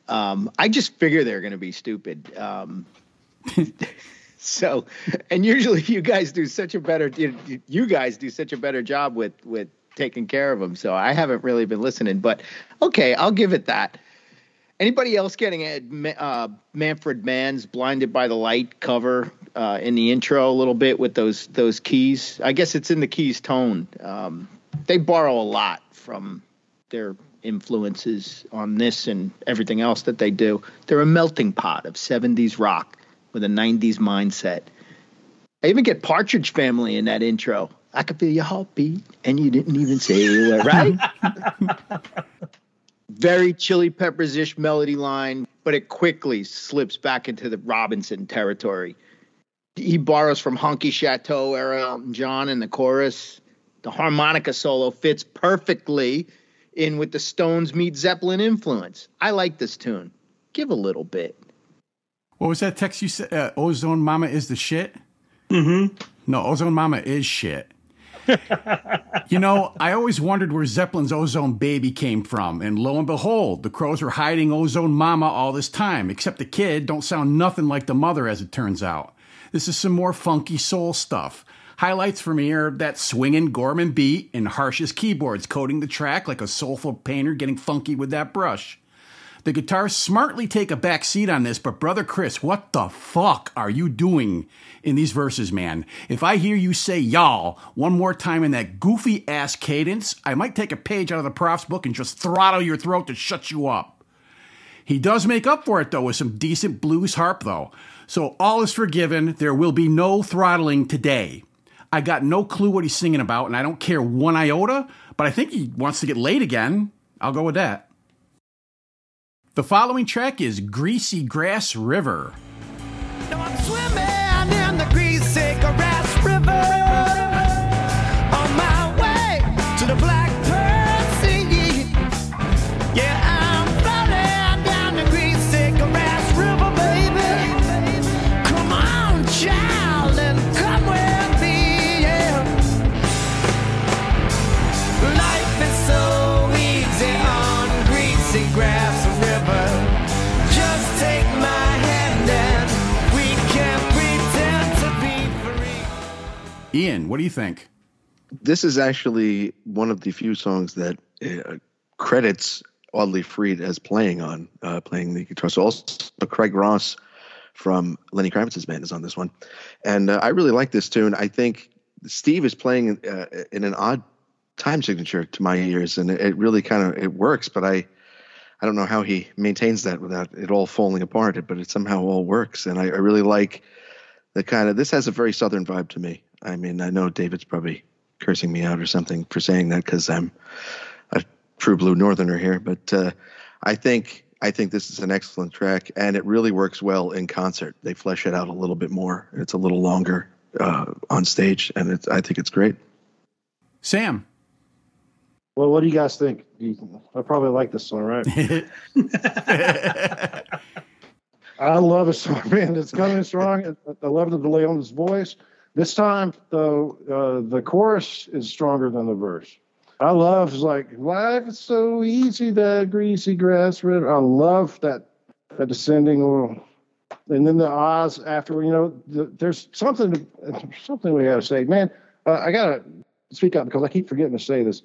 Um, I just figure they're going to be stupid. Um, so, and usually you guys do such a better you, you guys do such a better job with with taking care of them. So I haven't really been listening, but okay, I'll give it that. Anybody else getting a uh, Manfred Mann's "Blinded by the Light" cover uh, in the intro a little bit with those those keys? I guess it's in the keys tone. Um, they borrow a lot from their influences on this and everything else that they do. They're a melting pot of '70s rock with a '90s mindset. I even get Partridge Family in that intro. I could feel your heartbeat, and you didn't even say a word, right? very chili peppers ish melody line, but it quickly slips back into the Robinson territory. He borrows from Honky Chateau era Elton John in the chorus. The harmonica solo fits perfectly in with the Stones meet Zeppelin influence. I like this tune. Give a little bit. What was that text you said? Uh, Ozone Mama is the shit? Mm-hmm. No, Ozone Mama is shit. you know, I always wondered where Zeppelin's Ozone Baby came from, and lo and behold, the Crowes were hiding Ozone Mama all this time, except the kid don't sound nothing like the mother, as it turns out. This is some more funky soul stuff. Highlights for me are that swinging Gorman beat and Harsch's keyboards coating the track like a soulful painter getting funky with that brush. The guitars smartly take a back seat on this, but brother Chris, what the fuck are you doing in these verses, man? If I hear you say y'all one more time in that goofy ass cadence, I might take a page out of the prof's book and just throttle your throat to shut you up. He does make up for it though with some decent blues harp though. So all is forgiven. There will be no throttling today. I got no clue what he's singing about, and I don't care one iota, but I think he wants to get laid again. I'll go with that. The following track is Greasy Grass River. Now Ian, what do you think? This is actually one of the few songs that uh, credits Audley Freed as playing on, uh, playing the guitar. So also Craig Ross from Lenny Kravitz's band is on this one, and uh, I really like this tune. I think Steve is playing uh, in an odd time signature to my ears, and it, really kind of it works. But I, I don't know how he maintains that without it all falling apart. But it somehow all works, and I, I really like the kind of this has a very southern vibe to me. I mean, I know David's probably cursing me out or something for saying that because I'm a true blue northerner here, but uh, I think I think this is an excellent track, and it really works well in concert. They flesh it out a little bit more. It's a little longer uh, on stage, and it's, I think it's great. Sam. Well, what do you guys think? I probably like this song, right? I love it song, man. It's coming strong. I love the delay on his voice. This time, though, uh, the chorus is stronger than the verse. I love like life is so easy that greasy grass river. I love that that descending little, and then the Oz after. You know, the, there's something something we got to say, man. Uh, I gotta speak up because I keep forgetting to say this.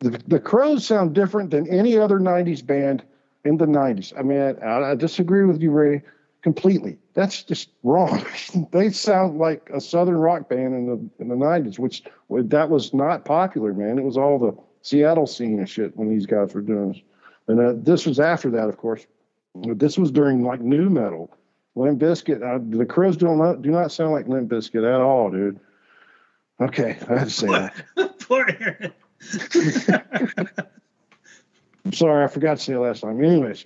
The, the Crowes sound different than any other '90s band in the 90s. I mean, I, I disagree with you, Ray, completely. That's just wrong. they sound like a southern rock band in the in the 90s, which that was not popular, man. It was all the Seattle scene and shit when these guys were doing this. And uh, this was after that, of course. This was during like new metal. Limp Bizkit, uh, the Crowes do not do not sound like Limp Bizkit at all, dude. Okay, I had to say that. Poor Aaron. I'm sorry, I forgot to say it last time. Anyways,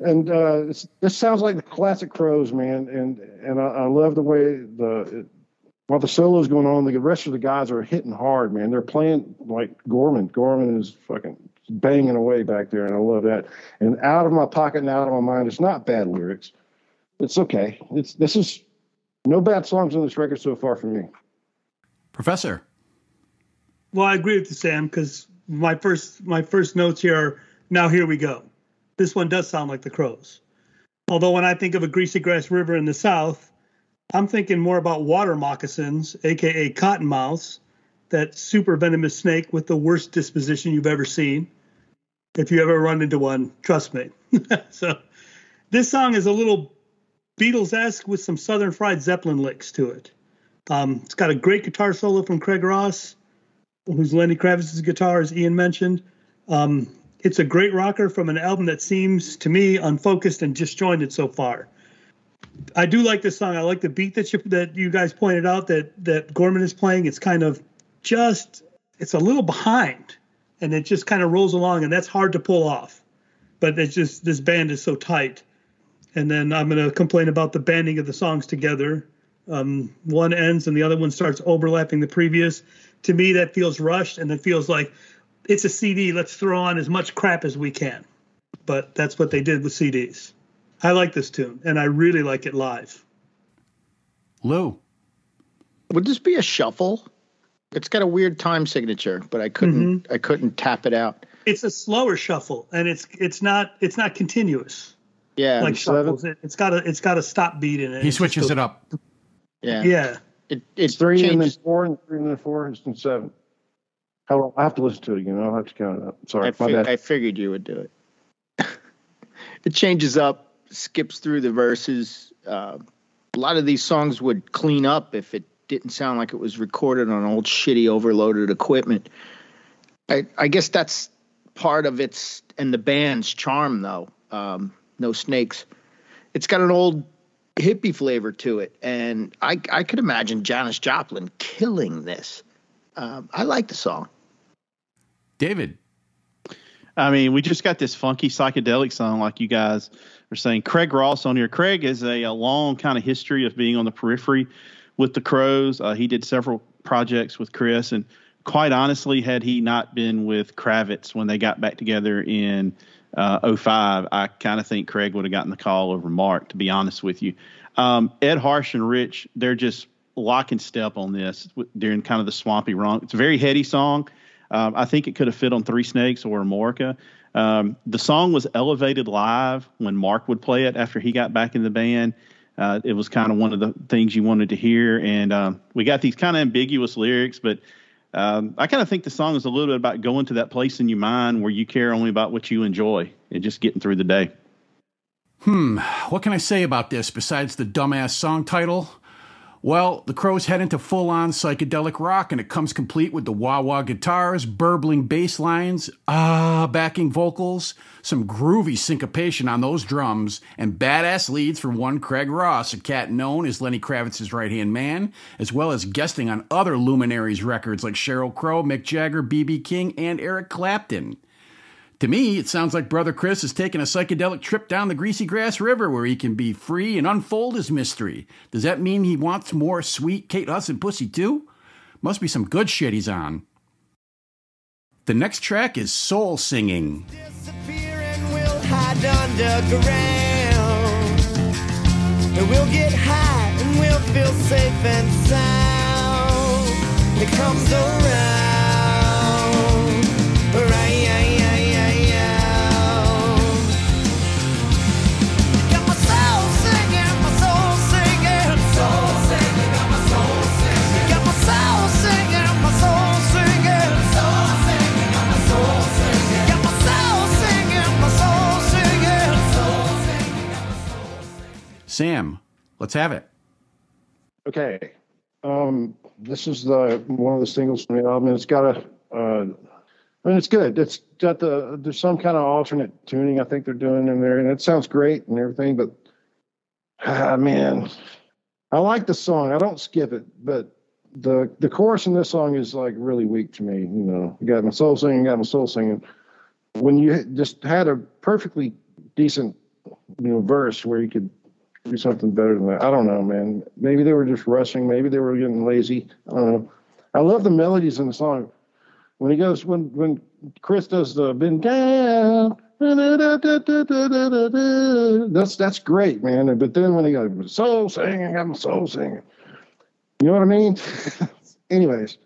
and uh, this sounds like the classic Crowes, man. And and I, I love the way the it, while the solo's going on, the rest of the guys are hitting hard, man. They're playing like Gorman. Gorman is fucking banging away back there, and I love that. And out of my pocket and out of my mind. It's not bad lyrics. It's okay. It's this is no bad songs on this record so far for me. Professor. Well, I agree with you, Sam, because my first my first notes here are now here we go. This one does sound like the Crowes. Although when I think of a greasy grass river in the south, I'm thinking more about water moccasins, aka cottonmouths, that super venomous snake with the worst disposition you've ever seen. If you ever run into one, trust me. so this song is a little Beatles-esque with some Southern Fried Zeppelin licks to it. Um, it's got a great guitar solo from Craig Ross, who's Lenny Kravitz's guitar, as Ian mentioned. Um, it's a great rocker from an album that seems to me unfocused and disjointed so far. I do like this song. I like the beat that you that you guys pointed out that that Gorman is playing. It's kind of just it's a little behind, and it just kind of rolls along, and that's hard to pull off. But it's just this band is so tight. And then I'm going to complain about the banding of the songs together. Um, one ends and the other one starts overlapping the previous. To me, that feels rushed, and it feels like it's a CD. Let's throw on as much crap as we can. But that's what they did with CDs. I like this tune, and I really like it live. Lou. Would this be a shuffle? It's got a weird time signature, but I couldn't mm-hmm. I couldn't tap it out. It's a slower shuffle, and it's it's not it's not continuous Yeah, like seven. shuffles. It, it's got a it's got a stop beat in it. He It's switches just it up. yeah, Yeah, It it It's three and then four and three and then four and then seven. Hold on, I have to listen to it again. I'll have to count it up. Sorry, I, fi-. I figured you would do it. it changes up, skips through the verses. Uh, a lot of these songs would clean up if it didn't sound like it was recorded on old shitty overloaded equipment. I, I guess that's part of its and the band's charm, though. Um, no snakes. It's got an old hippie flavor to it, and I I could imagine Janis Joplin killing this. Um, I like the song. David. I mean, we just got this funky psychedelic song, like you guys are saying. Craig Ross on here. Craig has a, a long kind of history of being on the periphery with the Crowes. Uh, he did several projects with Chris, and quite honestly, had he not been with Kravitz when they got back together in uh, 05, I kind of think Craig would have gotten the call over Mark, to be honest with you. Um, Ed Harsch and Rich, they're just lock and step on this during kind of the swampy run. It's a very heady song. Um, I think it could have fit on Three Snakes or Amorica. Um, the song was elevated live when Mark would play it after he got back in the band. Uh, it was kind of one of the things you wanted to hear, and um, we got these kind of ambiguous lyrics, but um, I kind of think the song is a little bit about going to that place in your mind where you care only about what you enjoy and just getting through the day. Hmm, what can I say about this besides the dumbass song title? Well, the Crowes head into full on psychedelic rock, and it comes complete with the wah wah guitars, burbling bass lines, ah, backing vocals, some groovy syncopation on those drums, and badass leads from one Craig Ross, a cat known as Lenny Kravitz's right hand man, as well as guesting on other luminaries records like Sheryl Crow, Mick Jagger, B.B. King, and Eric Clapton. To me, it sounds like Brother Chris is taking a psychedelic trip down the Greasy Grass River where he can be free and unfold his mystery. Does that mean he wants more sweet Kate Hudson pussy too? Must be some good shit he's on. The next track is Soul Singing. And we'll get high and we'll feel safe and sound. It comes around. Sam, let's have it. Okay. Um, this is the one of the singles from the album. It's got a, uh, I mean, it's good. It's got the there's some kind of alternate tuning I think they're doing in there, and it sounds great and everything. But ah, man, I like the song. I don't skip it, but the the chorus in this song is like really weak to me. You know, you got my soul singing, got my soul singing. When you just had a perfectly decent, you know, verse where you could do something better than that. I don't know, man. Maybe they were just rushing. Maybe they were getting lazy. I don't know. I love the melodies in the song. When he goes, when when Chris does the been down, that's that's great, man. But then when he goes soul singing, I'm soul singing. You know what I mean? Anyways,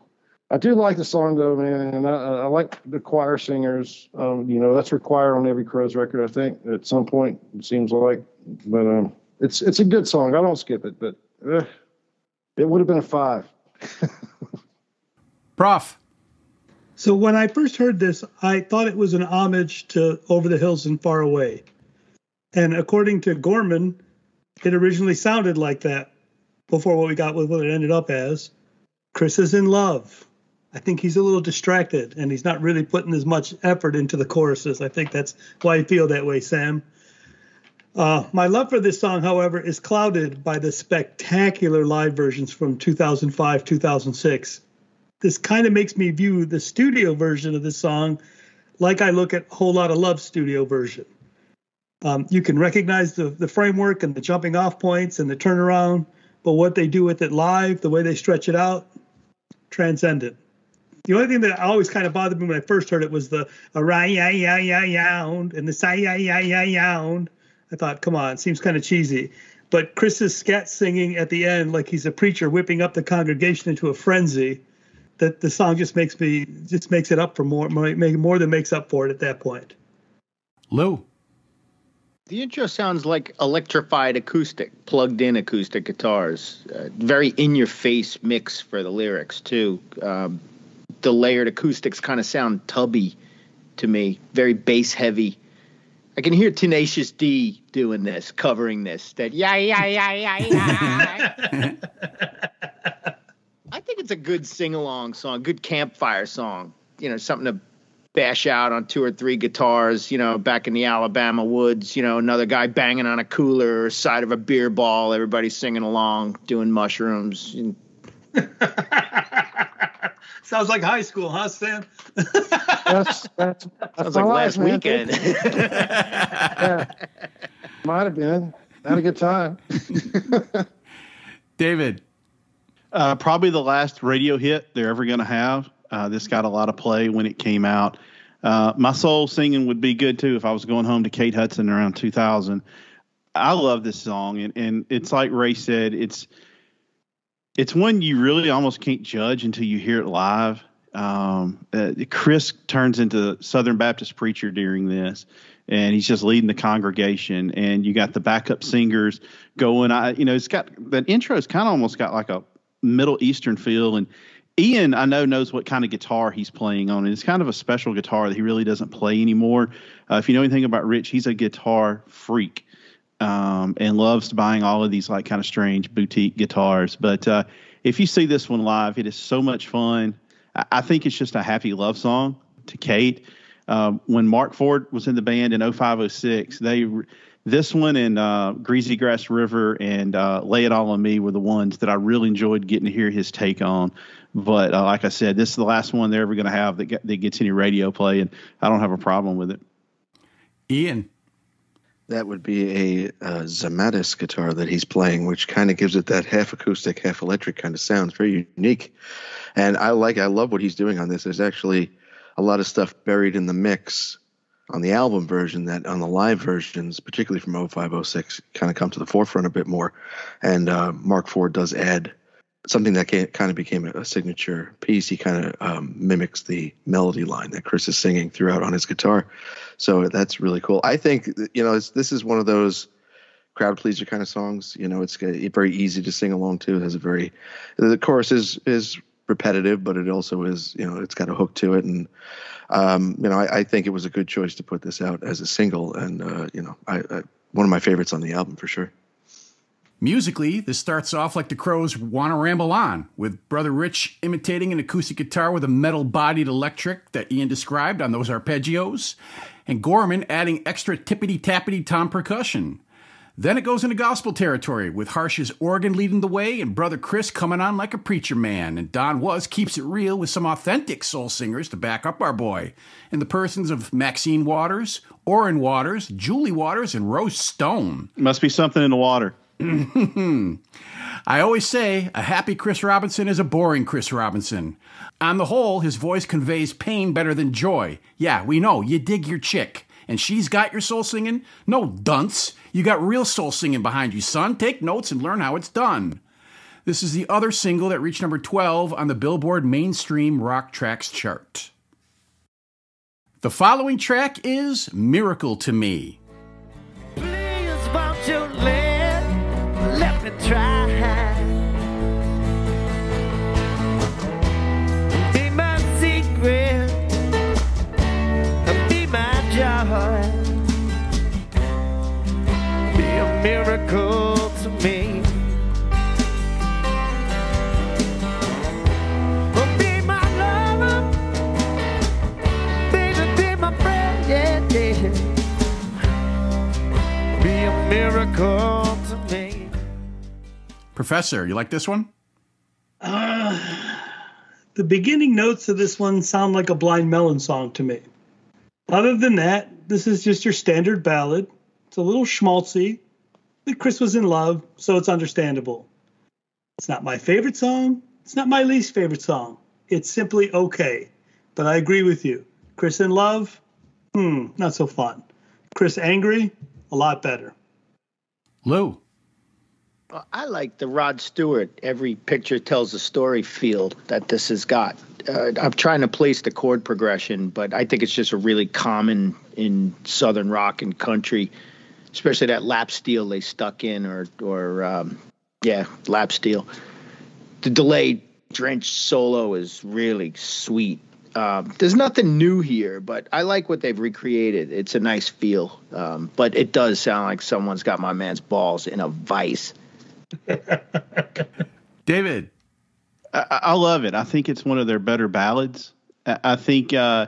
I do like the song though, man, and I, I like the choir singers. Um, you know, that's required on every Crowes record, I think, at some point. It seems like, but um, it's it's a good song. I don't skip it, but uh, it would have been a five. Prof. So when I first heard this, I thought it was an homage to Over the Hills and Far Away. And according to Gorman, it originally sounded like that before what we got with what it ended up as. Chris is in love. I think he's a little distracted and he's not really putting as much effort into the choruses. I think that's why I feel that way, Sam. Uh, my love for this song, however, is clouded by the spectacular live versions from 2005, 2006 this kind of makes me view the studio version of this song like I look at Whole Lot of Love studio version. Um, you can recognize the, the framework and the jumping off points and the turnaround, but what they do with it live, the way they stretch it out, transcendent. The only thing that always kind of bothered me when I first heard it was the ya ya ya yound and the ya ya ya yound. I thought, come on, it seems kind of cheesy. But Chris's scat singing at the end, like he's a preacher whipping up the congregation into a frenzy, that the song just makes me just makes it up for more more, more than makes up for it at that point. Lou. The intro sounds like electrified acoustic, plugged in acoustic guitars. Uh, very in your face mix for the lyrics, too. Um, the layered acoustics kind of sound tubby to me, very bass heavy. I can hear Tenacious D doing this, covering this. That yeah, yeah, yeah, yeah, yeah. I think it's a good sing along song, good campfire song. You know, something to bash out on two or three guitars, you know, back in the Alabama woods, you know, another guy banging on a cooler or side of a beer ball, everybody singing along, doing mushrooms. And Sounds like high school, huh, Sam? That's that's, that's sounds like last man. weekend. Yeah. Might have been. Had a good time. David. Uh, probably the last radio hit they're ever going to have. Uh, this got a lot of play when it came out. Uh, my soul singing would be good too if I was going home to Kate Hudson around 2000. I love this song, and, and it's like Ray said, it's it's one you really almost can't judge until you hear it live. Um, uh, Chris turns into Southern Baptist preacher during this, and he's just leading the congregation. And you got the backup singers going. I, you know, it's got that intro's kind of almost got like a Middle Eastern feel. And Ian, I know, knows what kind of guitar he's playing on. And it's kind of a special guitar that he really doesn't play anymore. Uh, if you know anything about Rich, he's a guitar freak um, and loves buying all of these like kind of strange boutique guitars. But uh, if you see this one live, it is so much fun. I, I think it's just a happy love song to Kate. Um, when Mark Ford was in the band in 0506, they this one and uh, Greasy Grass River and uh, Lay It All on Me were the ones that I really enjoyed getting to hear his take on. But uh, like I said, this is the last one they're ever going to have that, get, that gets any radio play, and I don't have a problem with it. Ian. That would be a uh, Zemaitis guitar that he's playing, which kind of gives it that half acoustic, half electric kind of sound. It's very unique, and I like. I love what he's doing on this. There's actually a lot of stuff buried in the mix on the album version that on the live versions, particularly from 0506, kind of come to the forefront a bit more. And uh, Mark Ford does add something that ca- kind of became a, signature piece. He kind of um, mimics the melody line that Chris is singing throughout on his guitar. So that's really cool. I think you know this is one of those crowd pleaser kind of songs. You know, it's very easy to sing along to. It has a very the chorus is is repetitive, but it also is you know it's got a hook to it, and um, you know I, I think it was a good choice to put this out as a single, and uh, you know I, I one of my favorites on the album for sure. Musically, this starts off like the Crowes Wanna Ramble On, with Brother Rich imitating an acoustic guitar with a metal bodied electric that Ian described on those arpeggios, and Gorman adding extra tippity tappity tom percussion. Then it goes into gospel territory with Harsch's organ leading the way and Brother Chris coming on like a preacher man. And Don Was keeps it real with some authentic soul singers to back up our boy, in the persons of Maxine Waters, Oren Waters, Julie Waters, and Rose Stone. Must be something in the water. I always say a happy Chris Robinson is a boring Chris Robinson. On the whole, his voice conveys pain better than joy. Yeah, we know, you dig your chick. And she's got your soul singing? No dunce. You got real soul singing behind you, son. Take notes and learn how it's done. This is the other single that reached number 12 on the Billboard Mainstream Rock Tracks chart. The following track is Miracle to Me. Professor, you like this one? The beginning notes of this one sound like a Blind Melon song to me. Other than that, this is just your standard ballad. It's a little schmaltzy. But Chris was in love, so it's understandable. It's not my favorite song. It's not my least favorite song. It's simply okay. But I agree with you. Chris in love, hmm, not so fun. Chris angry, a lot better. Lou. I like the Rod Stewart "Every Picture Tells a Story" feel that this has got. Uh, I'm trying to place the chord progression, but I think it's just a really common in Southern rock and country, especially that lap steel they stuck in, or or um, yeah, lap steel. The delayed drenched solo is really sweet. Um, there's nothing new here, but I like what they've recreated. It's a nice feel, um, but it does sound like someone's got my man's balls in a vice. David. I, I love it. I think it's one of their better ballads. I, think uh,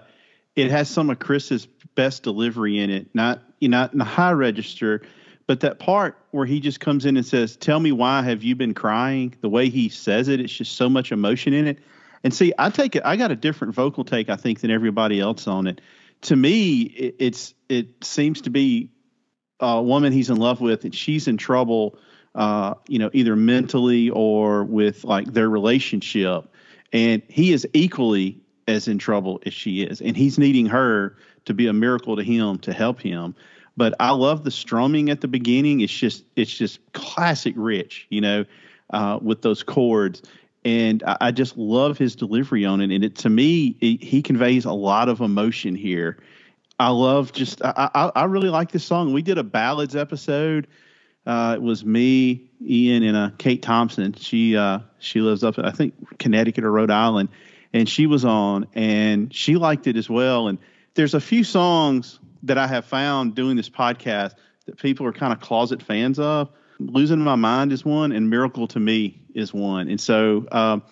it has some of Chris's best delivery in it. Not you know, in the high register, but that part where he just comes in and says, "Tell me why have you been crying?" The way he says it, it's just so much emotion in it. And see, I take it. I got a different vocal take, I think, than everybody else on it. To me, it, it's it seems to be a woman he's in love with, and she's in trouble. Uh, you know, either mentally or with like their relationship, and he is equally as in trouble as she is, and he's needing her to be a miracle to him to help him. But I love the strumming at the beginning. It's just it's just classic Rich, you know, uh, with those chords and I, I just love his delivery on it. And it to me, it, he conveys a lot of emotion here. I love just I, I, I really like this song. We did a ballads episode. Uh, it was me, Ian, and uh, Kate Thompson. She uh, she lives up I think Connecticut or Rhode Island, and she was on, and she liked it as well. And there's a few songs that I have found doing this podcast that people are kind of closet fans of. Losing My Mind is one, and Miracle to Me is one. And so um,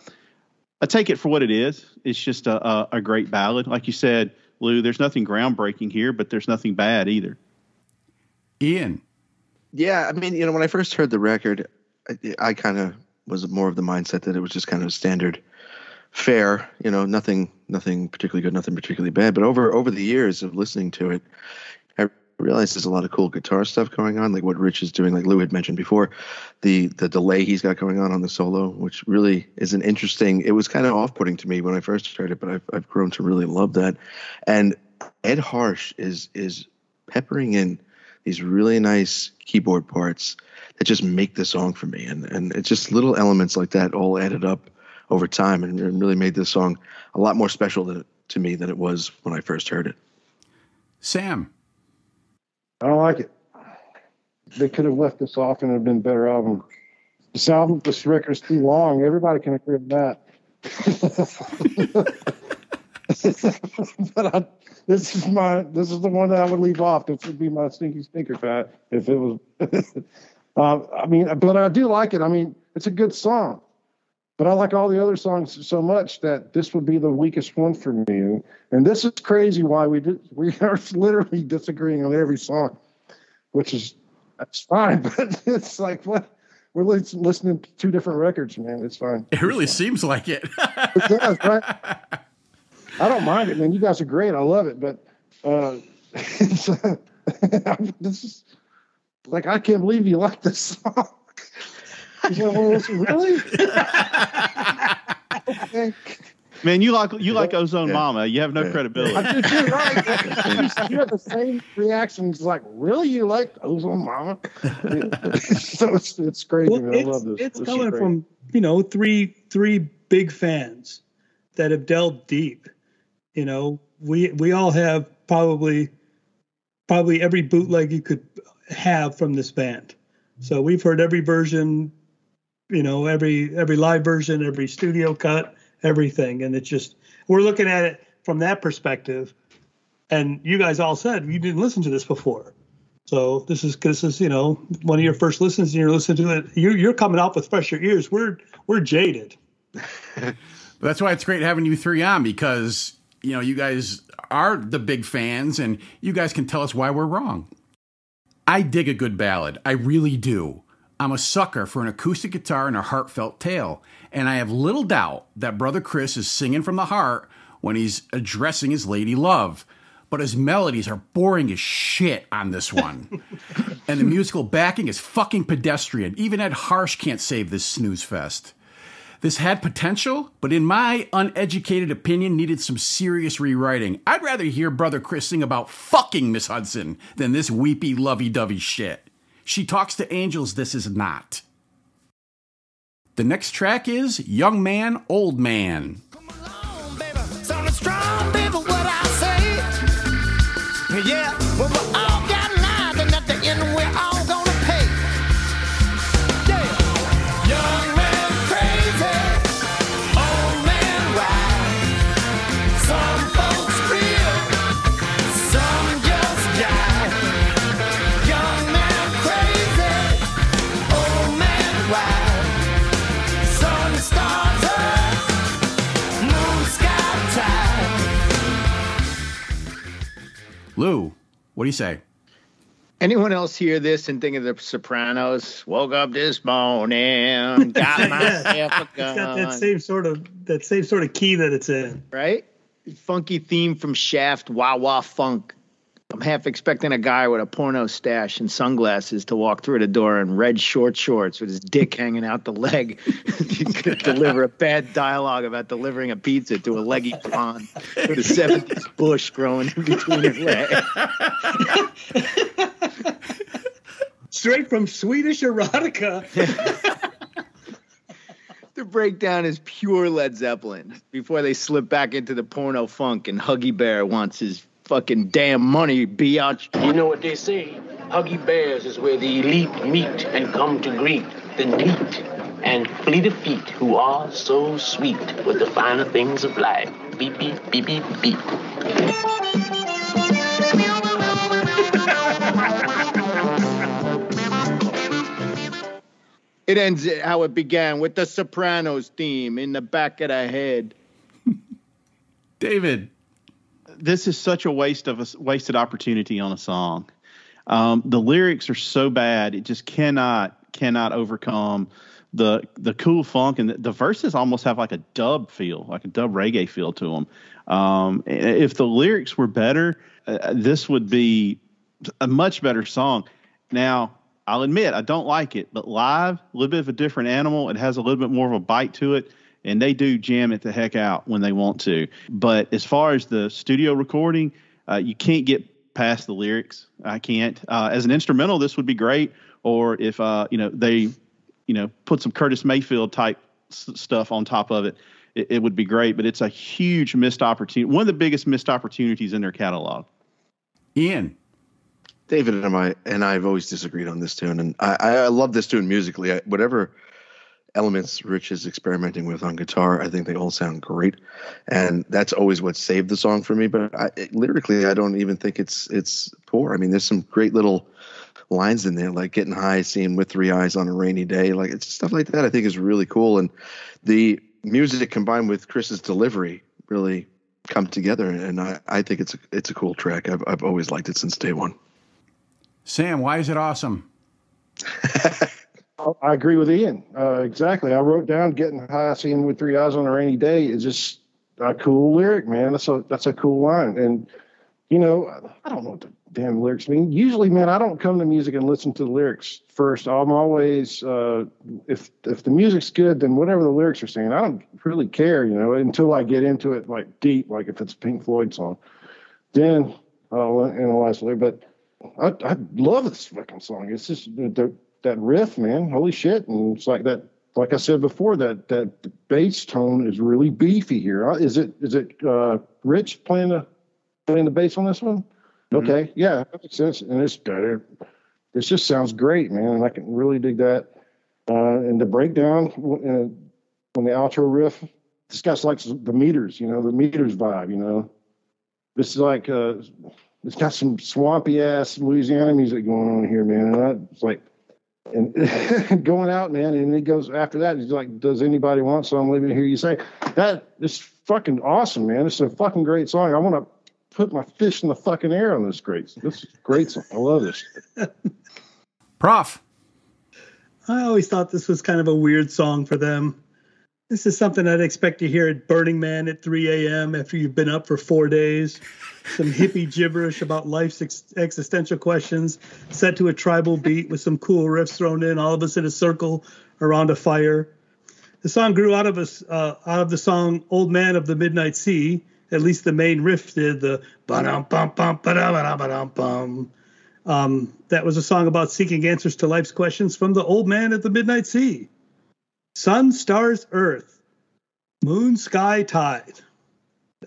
I take it for what it is. It's just a, a, a great ballad. Like you said, Lou, there's nothing groundbreaking here, but there's nothing bad either. Ian. Yeah, I mean, you know, when I first heard the record, I, I kind of was more of the mindset that it was just kind of standard fare, you know, nothing nothing particularly good, nothing particularly bad. But over over the years of listening to it, I realized there's a lot of cool guitar stuff going on, like what Rich is doing, like Lou had mentioned before, the the delay he's got going on on the solo, which really is an interesting. It was kind of off putting to me when I first heard it, but I've I've grown to really love that. And Ed Harsch is is peppering in these really nice keyboard parts that just make the song for me, and and it's just little elements like that all added up over time and really made this song a lot more special than, to me than it was when I first heard it. Sam. I don't like it. They could have left this off and it'd have been a better album. This album, this record's too long. Everybody can agree on that. but I, this is my this is the one that I would leave off. This would be my stinky stinker fat if it was. uh, I mean, but I do like it. I mean, it's a good song, but I like all the other songs so much that this would be the weakest one for me. And, this is crazy why we did we are literally disagreeing on every song, which is that's fine. But it's like what we're listening to two different records, man. It's fine. It really seems like it. It does, right? I don't mind it, man. You guys are great. I love it, but uh, it's, uh, this is like I can't believe you like this song. You know, well, listen, really? okay. Man, you like you like Ozone Yeah. Mama. You have no Yeah. credibility. I do too, right? you have the same reactions. Like, really, you like Ozone Mama? so it's it's crazy. Well, man. I it's, love this. it's This coming from you know, three three big fans that have delved deep. You know, we we all have probably probably every bootleg you could have from this band. Mm-hmm. So we've heard every version, you know, every every live version, every studio cut, everything, and it's just we're looking at it from that perspective. And you guys all said you didn't listen to this before. So this is this is you know one of your first listens, and you're listening to it. You're you're coming out with fresher ears. We're we're jaded. That's why it's great having you three on because you know you guys are the big fans and you guys can tell us why we're wrong. I dig a good ballad. I really do. I'm a sucker for an acoustic guitar and a heartfelt tale, and I have little doubt that Brother Chris is singing from the heart when he's addressing his lady love. But his melodies are boring as shit on this one. and the musical backing is fucking pedestrian. Even Ed Harsch can't save this snooze fest. This had potential, but in my uneducated opinion, needed some serious rewriting. I'd rather hear Brother Chris sing about fucking Miss Hudson than this weepy, lovey dovey shit. She talks to angels, this is not. The next track is Young Man, Old Man. Lou, what do you say? Anyone else hear this and think of the Sopranos? Woke up this morning, got myself a It's got that same sort of that same sort of key that it's in. right? Funky theme from Shaft, Wah Wah Funk. I'm half expecting a guy with a porno stash and sunglasses to walk through the door in red short shorts with his dick hanging out the leg. To deliver a bad dialogue about delivering a pizza to a leggy blonde with a 70s bush growing in between her legs. Straight from Swedish erotica. The breakdown is pure Led Zeppelin before they slip back into the porno funk and Huggy Bear wants his fucking damn money, biatch. You know what they say? Huggy Bears is where the elite meet and come to greet the neat and fleet of feet who are so sweet with the finer things of life. Beep, beep, beep, beep, beep. It ends how it began with the Sopranos theme in the back of the head. David. This is such a waste of a wasted opportunity on a song. Um, the lyrics are so bad; it just cannot cannot overcome the the cool funk and the, the verses almost have like a dub feel, like a dub reggae feel to them. Um, if the lyrics were better, uh, this would be a much better song. Now, I'll admit I don't like it, but live, a little bit of a different animal. It has a little bit more of a bite to it, and they do jam it the heck out when they want to. But as far as the studio recording, uh, you can't get past the lyrics. I can't. Uh, as an instrumental, this would be great. Or if uh, you know they, you know, put some Curtis Mayfield type s- stuff on top of it, it, it would be great. But it's a huge missed opportunity. One of the biggest missed opportunities in their catalog. Ian. David and I and I've always disagreed on this tune, and I, I love this tune musically. I, whatever elements Rich is experimenting with on guitar, I think they all sound great, and that's always what saved the song for me. But I, it- lyrically, I don't even think it's it's poor. I mean, there's some great little lines in there, like getting high, seeing with three eyes on a rainy day, like it's stuff like that. I think is really cool, and the music combined with Chris's delivery really come together, and I, I think it's a, it's a cool track. I've I've always liked it since day one. Sam, why is it awesome? I agree with Ian. Uh, exactly. I wrote down "Getting High, Seeing with Three Eyes on a Rainy Day" is just a cool lyric, man. That's a that's a cool line. And you know, I don't know what the damn lyrics mean. Usually, man, I don't come to music and listen to the lyrics first. I'm always uh, if if the music's good, then whatever the lyrics are saying, I don't really care, you know, until I get into it like deep, like if it's a Pink Floyd song, then I'll analyze lyric. But I, I love this fucking song. It's just the, that riff, man. Holy shit! And it's like that like I said before, that that bass tone is really beefy here. Uh, Is it is it uh, Rich playing the playing the bass on this one? Okay, yeah, that makes sense. And it's better. This just sounds great, man. And I can really dig that. Uh, and the breakdown uh, when the outro riff, this guy's like the meters, you know, the meters vibe, you know. This is like uh, it's got some swampy ass Louisiana music going on here, man. And I, it's like and going out, man. And he goes after that. He's like, "Does anybody want some?" Let me hear you say that. It's fucking awesome, man. It's a fucking great song. I want to put my fish in the fucking air on this great. This is great song. I love this. Prof. I always thought this was kind of a weird song for them. This is something I'd expect to hear at Burning Man at 3 a.m. after you've been up for four days. Some hippie gibberish about life's ex- existential questions, set to a tribal beat with some cool riffs thrown in, all of us in a circle around a fire. The song grew out of us uh, out of the song "Old Man of the Midnight Sea." At least the main riff did the bum bum ba-dum ba-dum bum. Um, that was a song about seeking answers to life's questions from the old man at the midnight sea. Sun, stars, earth, moon, sky, tide.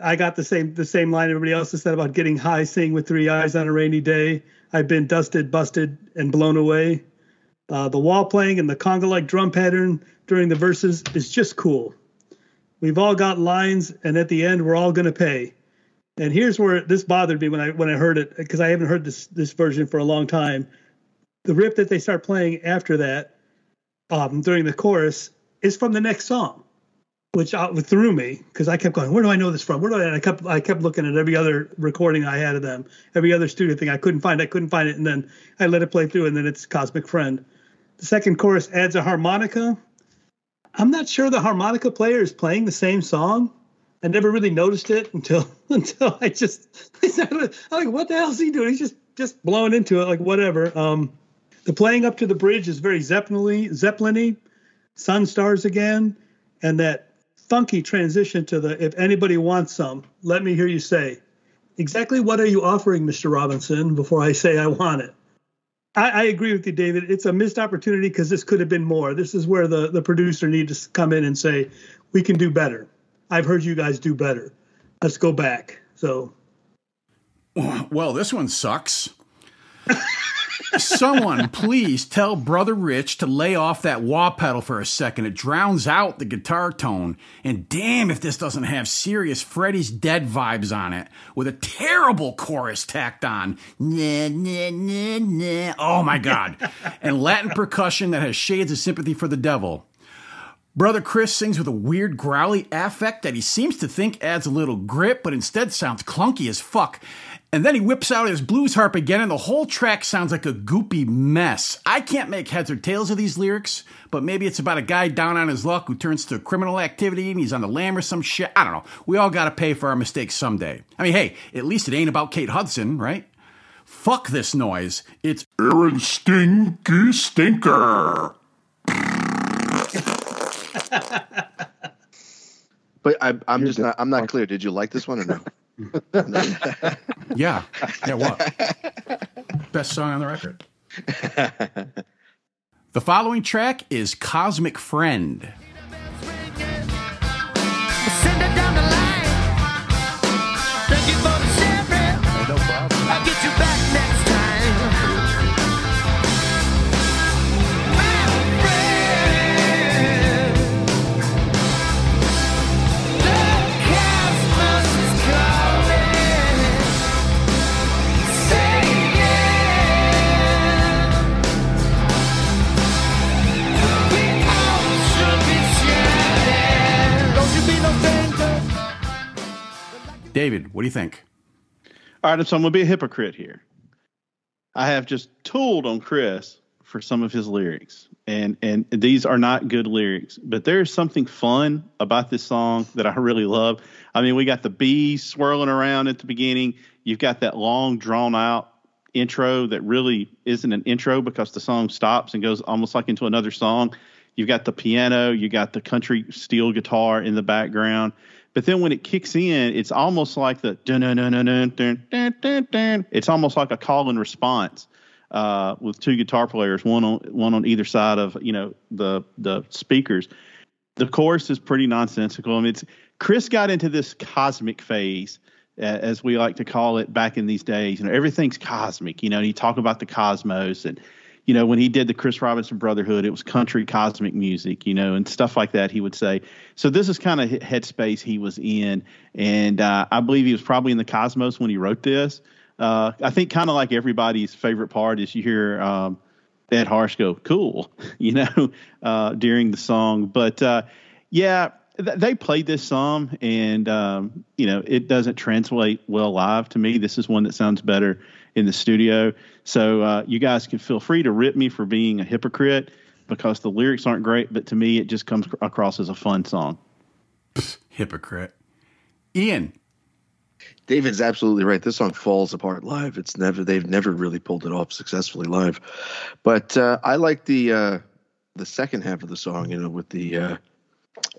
I got the same the same line everybody else has said about getting high, seeing with three eyes on a rainy day. I've been dusted, busted, and blown away. Uh, the wah playing and the conga-like drum pattern during the verses is just cool. We've all got lines, and at the end, we're all gonna pay. And here's where this bothered me when I when I heard it because I haven't heard this this version for a long time. The riff that they start playing after that, um, during the chorus, is from the next song, which threw me because I kept going, "Where do I know this from? Where do I?" And I kept I kept looking at every other recording I had of them, every other studio thing I couldn't find. I couldn't find it, and then I let it play through, and then it's Cosmic Friend. The second chorus adds a harmonica. I'm not sure the harmonica player is playing the same song. I never really noticed it until until I just I started, I'm like, what the hell is he doing? He's just just blowing into it like whatever. Um, the playing up to the bridge is very Zeppelin Zeppelin-y, sun stars again, and that funky transition to the if anybody wants some, let me hear you say. Exactly what are you offering, Mr. Robinson, before I say I want it? I, I agree with you, David. It's a missed opportunity because this could have been more. This is where the, the producer needs to come in and say, we can do better. I've heard you guys do better. Let's go back. So Well, this one sucks. Someone please tell Brother Rich to lay off that wah pedal for a second. It drowns out the guitar tone. And damn if this doesn't have serious Freddie's Dead vibes on it, with a terrible chorus tacked on. Nah, nah, nah, nah. Oh my god. and Latin percussion that has shades of sympathy for the devil. Brother Chris sings with a weird growly affect that he seems to think adds a little grit, but instead sounds clunky as fuck. And then he whips out his blues harp again, and the whole track sounds like a goopy mess. I can't make heads or tails of these lyrics, but maybe it's about a guy down on his luck who turns to criminal activity and he's on the lam or some shit. I don't know. We all gotta pay for our mistakes someday. I mean, hey, at least it ain't about Kate Hudson, right? Fuck this noise. It's Aaron Stinky Stinker. But I, I'm just not. I'm not clear. Did you like this one or no? Yeah. Yeah, what? Best song on the record. The following track is Cosmic Friend. David, what do you think? All right, so I'm gonna be a hypocrite here. I have just tooled on Chris for some of his lyrics, and and these are not good lyrics, but there's something fun about this song that I really love. I mean, we got the bees swirling around at the beginning. You've got that long, drawn out intro that really isn't an intro because the song stops and goes almost like into another song. You've got the piano, you got the country steel guitar in the background. But then when it kicks in, it's almost like the dun dun dun dun dun dun dun dun. It's almost like a call and response. uh, with two guitar players, one on one on either side of you know the the speakers. The chorus is pretty nonsensical. I mean, it's Chris got into this cosmic phase, a- as we like to call it back in these days. You know, everything's cosmic. You know, he talked about the cosmos and you know, when he did the Chris Robinson Brotherhood, it was country cosmic music, you know, and stuff like that. He would say. So this is kind of headspace he was in, and uh, I believe he was probably in the cosmos when he wrote this. Uh, I think kind of like everybody's favorite part is you hear um, Ed Harsch go "cool," you know, uh, during the song. But uh, yeah, th- they played this some, and um, you know, it doesn't translate well live to me. This is one that sounds better in the studio. So uh, you guys can feel free to rip me for being a hypocrite because the lyrics aren't great, but to me, it just comes across as a fun song. Hypocrite. Ian. David's absolutely right. This song falls apart live. It's never they've never really pulled it off successfully live. But uh, I like the uh, the second half of the song. You know, with the uh,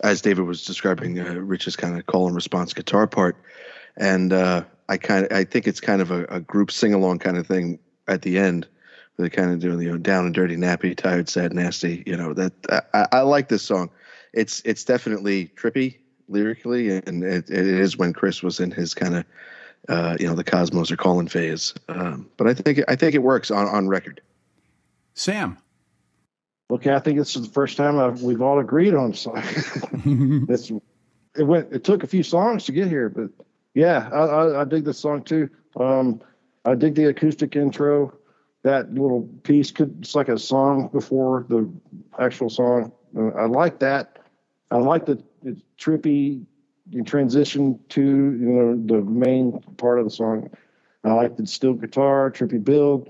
as David was describing, uh, Rich's kind of call and response guitar part, and uh, I kind of I think it's kind of a, a group sing along kind of thing at the end. They're kind of doing you know down and dirty, nappy, tired, sad, nasty. You know that I, I like this song. It's it's definitely trippy lyrically, and it, it is when Chris was in his kind of uh, you know the Cosmos or Colin phase. Um, but I think I think it works on on record. Sam. Okay, I think this is the first time I've, we've all agreed on something. this it went. It took a few songs to get here, but yeah, I, I, I dig this song too. Um, I dig the acoustic intro. That little piece could it's like a song before the actual song. Uh, I like that. I like the, the trippy transition to you know the main part of the song. I like the steel guitar, trippy build,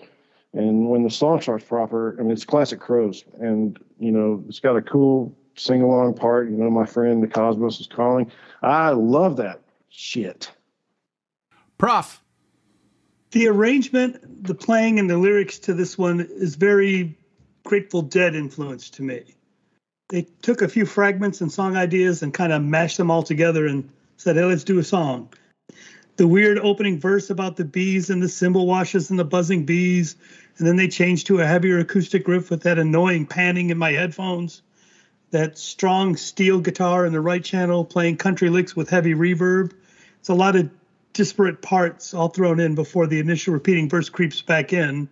and when the song starts proper, I mean it's classic Crowes, and you know it's got a cool sing along part. You know, my friend the Cosmos is calling. I love that shit. Prof. The arrangement, the playing, and the lyrics to this one is very Grateful Dead influence to me. They took a few fragments and song ideas and kind of mashed them all together and said, hey, let's do a song. The weird opening verse about the bees and the cymbal washes and the buzzing bees, and then they changed to a heavier acoustic riff with that annoying panning in my headphones. That strong steel guitar in the right channel playing country licks with heavy reverb. It's a lot of disparate parts all thrown in before the initial repeating verse creeps back in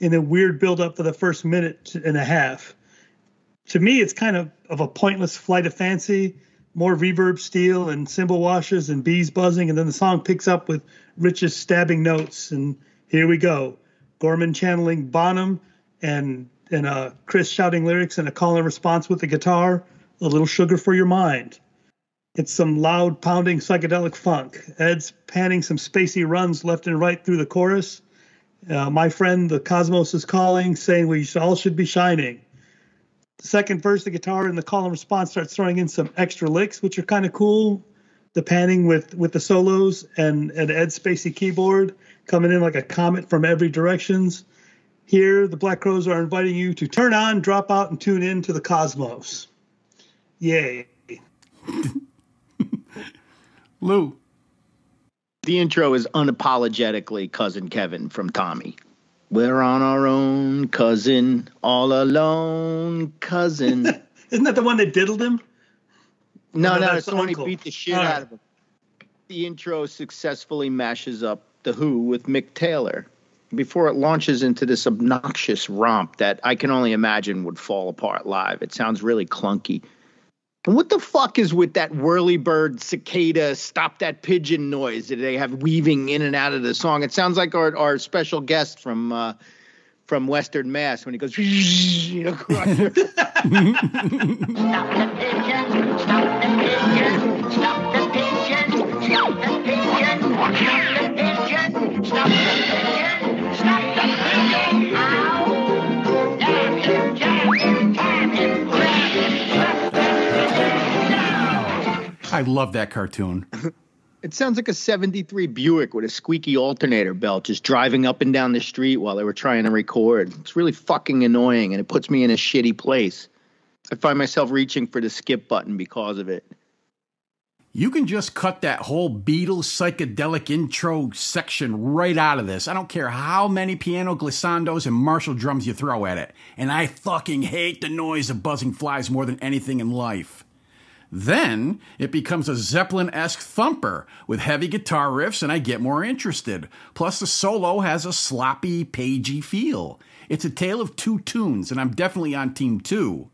in a weird buildup for the first minute and a half. To me, it's kind of, of a pointless flight of fancy, more reverb steel and cymbal washes and bees buzzing, and then the song picks up with Rich's stabbing notes. And here we go. Gorman channeling Bonham and and uh, Chris shouting lyrics and a call and response with the guitar. A little sugar for your mind. It's some loud pounding psychedelic funk. Ed's panning some spacey runs left and right through the chorus. Uh, my friend, the cosmos is calling, saying we all should be shining. The second verse, the guitar and the call and response starts throwing in some extra licks, which are kind of cool. The panning with with the solos and and Ed's spacey keyboard coming in like a comet from every directions. Here, the Black Crowes are inviting you to turn on, drop out, and tune in to the cosmos. Yay. Lou. The intro is unapologetically cousin Kevin from Tommy. We're on our own, cousin, all alone, cousin. Isn't that the one that diddled him? no, No, no, it's the one he beat the shit All right. out of him. The intro successfully mashes up The Who with Mick Taylor before it launches into this obnoxious romp that I can only imagine would fall apart live. It sounds really clunky. And what the fuck is with that whirly bird cicada stop that pigeon noise that they have weaving in and out of the song? It sounds like our, our special guest from uh, from Western Mass when he goes you know, Stop the pigeon, stop the pigeon, stop the pigeon, stop the pigeon, stop the pigeon, stop the pigeon, I love that cartoon. It sounds like a 73 Buick with a squeaky alternator belt just driving up and down the street while they were trying to record. It's really fucking annoying and it puts me in a shitty place. I find myself reaching for the skip button because of it. You can just cut that whole Beatles psychedelic intro section right out of this. I don't care how many piano glissandos and Marshall drums you throw at it. And I fucking hate the noise of buzzing flies more than anything in life. Then it becomes a Zeppelin esque thumper with heavy guitar riffs, and I get more interested. Plus, the solo has a sloppy, pagey feel. It's a tale of two tunes, and I'm definitely on team two.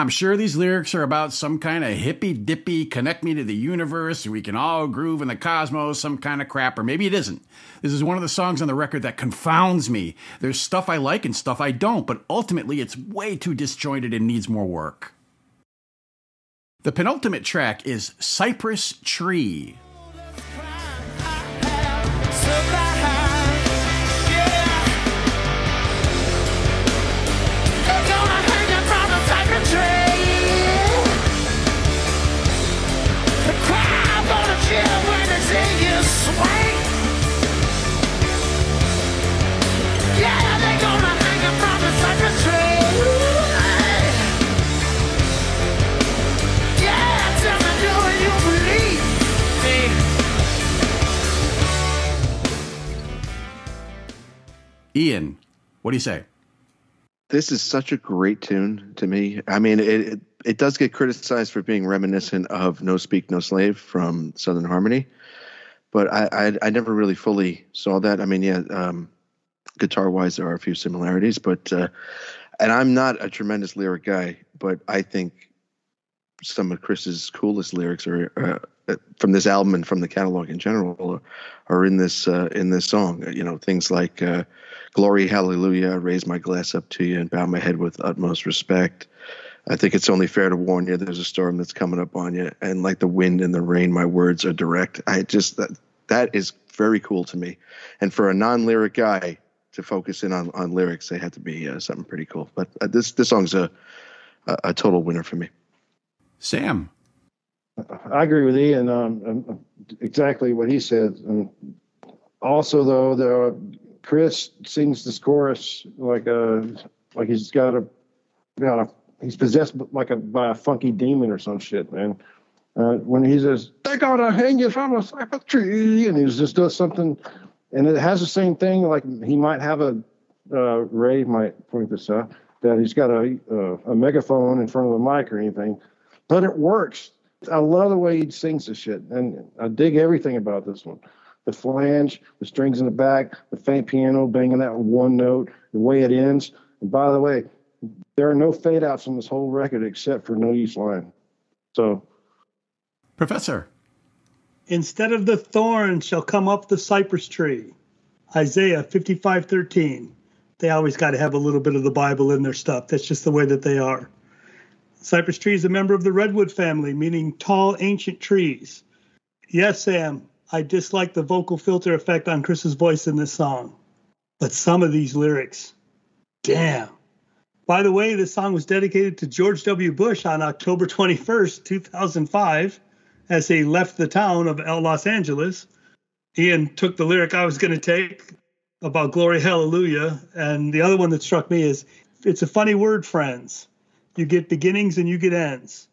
I'm sure these lyrics are about some kind of hippy dippy, connect me to the universe, we can all groove in the cosmos, some kind of crap, or maybe it isn't. This is one of the songs on the record that confounds me. There's stuff I like and stuff I don't, but ultimately it's way too disjointed and needs more work. The penultimate track is Cypress Tree. Ian, what do you say? This is such a great tune to me. I mean, it, it it does get criticized for being reminiscent of "No Speak No Slave" from Southern Harmony, but I I, I never really fully saw that. I mean, yeah, um, guitar wise, there are a few similarities, but uh, and I'm not a tremendous lyric guy, but I think some of Chris's coolest lyrics are uh, from this album and from the catalog in general are, are in this uh, in this song. You know, things like uh, "Glory, Hallelujah," I "Raise my glass up to you and bow my head with utmost respect." I think it's only fair to warn you. There's a storm that's coming up on you, and like the wind and the rain, my words are direct. I just that that is very cool to me, and for a non-lyric guy to focus in on on lyrics, they had to be uh, something pretty cool. But uh, this this song's a, a a total winner for me. Sam. I agree with Ian. Um, um, exactly what he said. And also, though, the Chris sings this chorus like a like he's got a got a he's possessed like a by a funky demon or some shit, man. Uh, when he says they gotta hang you from a cypress tree, and he just does something, and it has the same thing. Like he might have a uh, Ray might point this out that he's got a uh, a megaphone in front of the mic or anything, but it works. I love the way he sings this shit, and I dig everything about this one. The flange, the strings in the back, the faint piano banging that one note, the way it ends. And by the way, there are no fade outs on this whole record except for No Use Lyin'. So, Professor. Instead of the thorn shall come up the cypress tree. Isaiah 55:13. They always got to have a little bit of the Bible in their stuff. That's just the way that they are. Cypress tree is a member of the redwood family, meaning tall, ancient trees. Yes, Sam, I dislike the vocal filter effect on Chris's voice in this song. But some of these lyrics, damn. By the way, this song was dedicated to George W. Bush on October 21st, 2005, as he left the town of Los Angeles. Ian took the lyric I was going to take about glory, hallelujah. And the other one that struck me is it's a funny word, friends. You get beginnings and you get ends.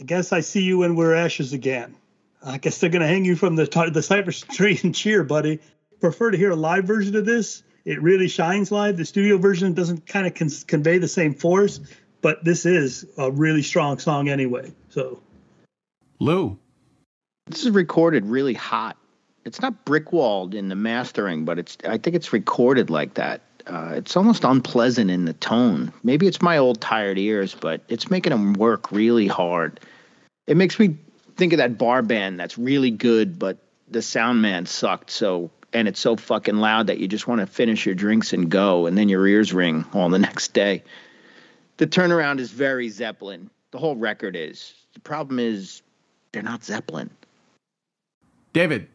I guess I see you when we're ashes again. I guess they're going to hang you from the, the cypress tree and cheer, buddy. Prefer to hear a live version of this. It really shines live. The studio version doesn't kind of con- convey the same force, but this is a really strong song anyway. So, Lou. This is recorded really hot. It's not brick walled in the mastering, but it's I think it's recorded like that. Uh, it's almost unpleasant in the tone. Maybe it's my old tired ears, but it's making them work really hard. It makes me think of that bar band that's really good, but the sound man sucked. So and it's so fucking loud that you just want to finish your drinks and go, and then your ears ring all the next day. The turnaround is very Zeppelin. The whole record is. The problem is they're not Zeppelin. David.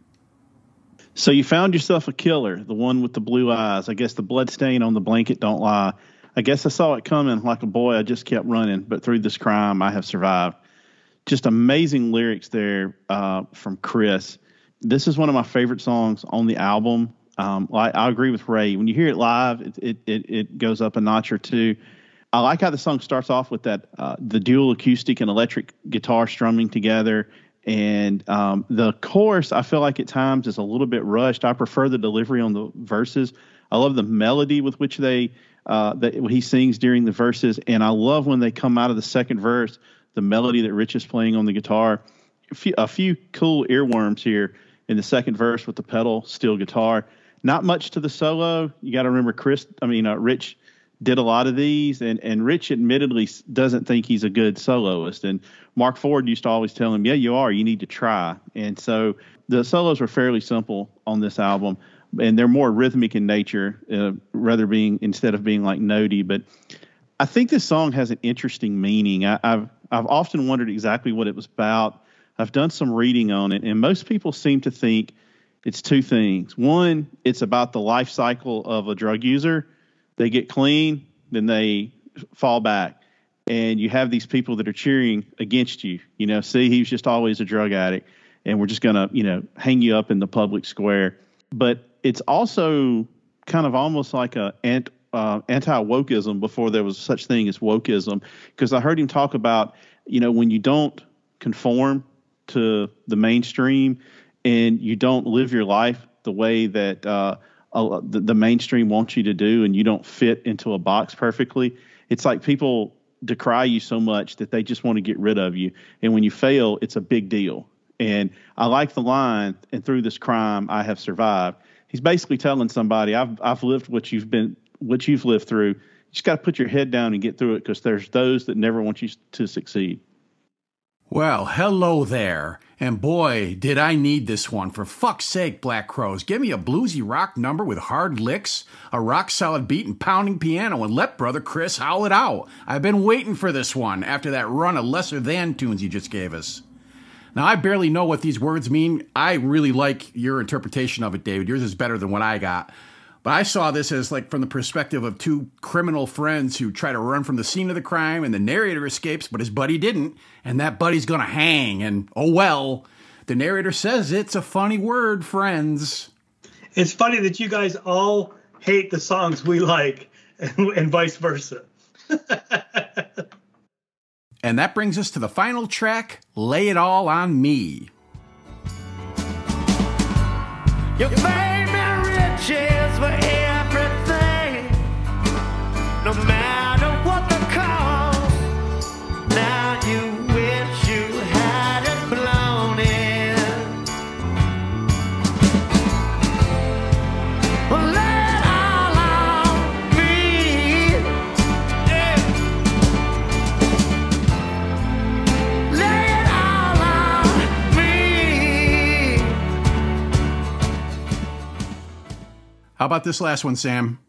So you found yourself a killer, the one with the blue eyes. I guess the blood stain on the blanket don't lie. I guess I saw it coming like a boy. I just kept running, but through this crime, I have survived. Just amazing lyrics there uh, from Chris. This is one of my favorite songs on the album. Um, I, I agree with Ray. When you hear it live, it, it, it, it goes up a notch or two. I like how the song starts off with that uh, the dual acoustic and electric guitar strumming together, And um, the chorus, I feel like at times is a little bit rushed. I prefer the delivery on the verses. I love the melody with which they uh, that he sings during the verses, and I love when they come out of the second verse, the melody that Rich is playing on the guitar. A few, a few cool earworms here in the second verse with the pedal steel guitar. Not much to the solo. You got to remember, Chris. I mean, uh, Rich did a lot of these, and and Rich admittedly doesn't think he's a good soloist. And Marc Ford used to always tell him, "Yeah, you are. You need to try." And so the solos were fairly simple on this album, and they're more rhythmic in nature, uh, rather being instead of being like notey. But I think this song has an interesting meaning. I, I've I've often wondered exactly what it was about. I've done some reading on it, and most people seem to think it's two things. One, it's about the life cycle of a drug user. They get clean, then they fall back. And you have these people that are cheering against you. You know, see, he was just always a drug addict, and we're just going to, you know, hang you up in the public square. But it's also kind of almost like a uh, anti-wokeism before there was such thing as wokeism. Because I heard him talk about, you know, when you don't conform to the mainstream and you don't live your life the way that uh, uh, the, the mainstream wants you to do and you don't fit into a box perfectly, it's like people decry you so much that they just want to get rid of you. And when you fail, it's a big deal. And I like the line, and through this crime, I have survived. He's basically telling somebody, I've, I've lived what you've been, what you've lived through. You just got to put your head down and get through it because there's those that never want you to succeed. Well, hello there. And boy, did I need this one. For fuck's sake, Black Crowes, give me a bluesy rock number with hard licks, a rock solid beat, and pounding piano, and let brother Chris howl it out. I've been waiting for this one after that run of lesser than tunes you just gave us. Now, I barely know what these words mean. I really like your interpretation of it, David. Yours is better than what I got. But I saw this as like from the perspective of two criminal friends who try to run from the scene of the crime, and the narrator escapes, but his buddy didn't, and that buddy's gonna hang. And oh well, the narrator says it's a funny word, friends. It's funny that you guys all hate the songs we like, and, and vice versa. And that brings us to the final track, Lay It All on Me. You How about this last one, Sam?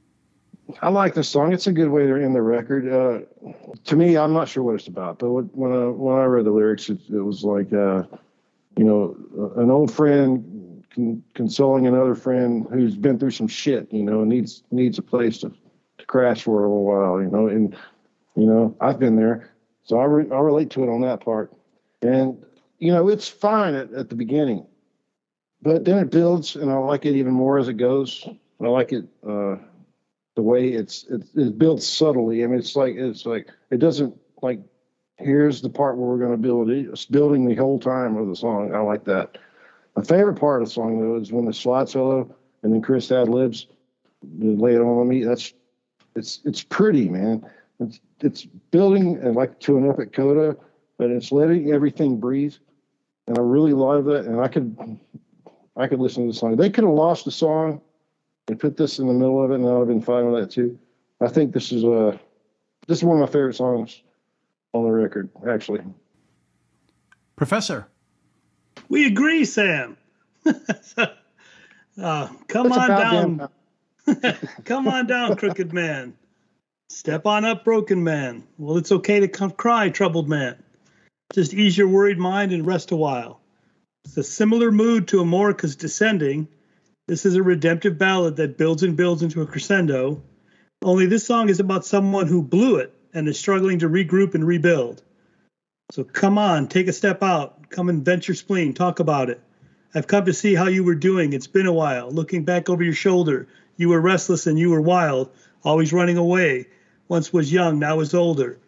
I like this song. It's a good way to end the record. Uh, to me, I'm not sure what it's about, but when I when I read the lyrics, it, it was like, uh, you know, an old friend con- consoling another friend who's been through some shit, you know, needs needs a place to, to crash for a little while, you know, and you know, I've been there, so I re- I relate to it on that part, and you know, it's fine at, at the beginning, but then it builds, and I like it even more as it goes. I like it. Uh, the way it's it's, it's built subtly. I mean, it's like it's like it doesn't like here's the part where we're going to build it. It's building the whole time of the song. I like that. My favorite part of the song though is when the slide solo and then Chris ad libs, lay it on me. That's it's it's pretty, man. It's it's building and like to an epic coda, but it's letting everything breathe. And I really love that. And I could I could listen to the song. They could have lost the song and put this in the middle of it, and I'd have been fine with that too. I think this is uh this is one of my favorite songs on the record, actually. Professor. We agree, Sam. uh, come That's on down. Come on down, crooked man. Step on up, broken man. Well, it's okay to come cry, troubled man. Just ease your worried mind and rest a while. It's a similar mood to Amorica's Descending. This is a redemptive ballad that builds and builds into a crescendo. Only this song is about someone who blew it and is struggling to regroup and rebuild. So come on, take a step out. Come and vent your spleen. Talk about it. I've come to see how you were doing. It's been a while. Looking back over your shoulder, you were restless and you were wild, always running away. Once was young, now is older.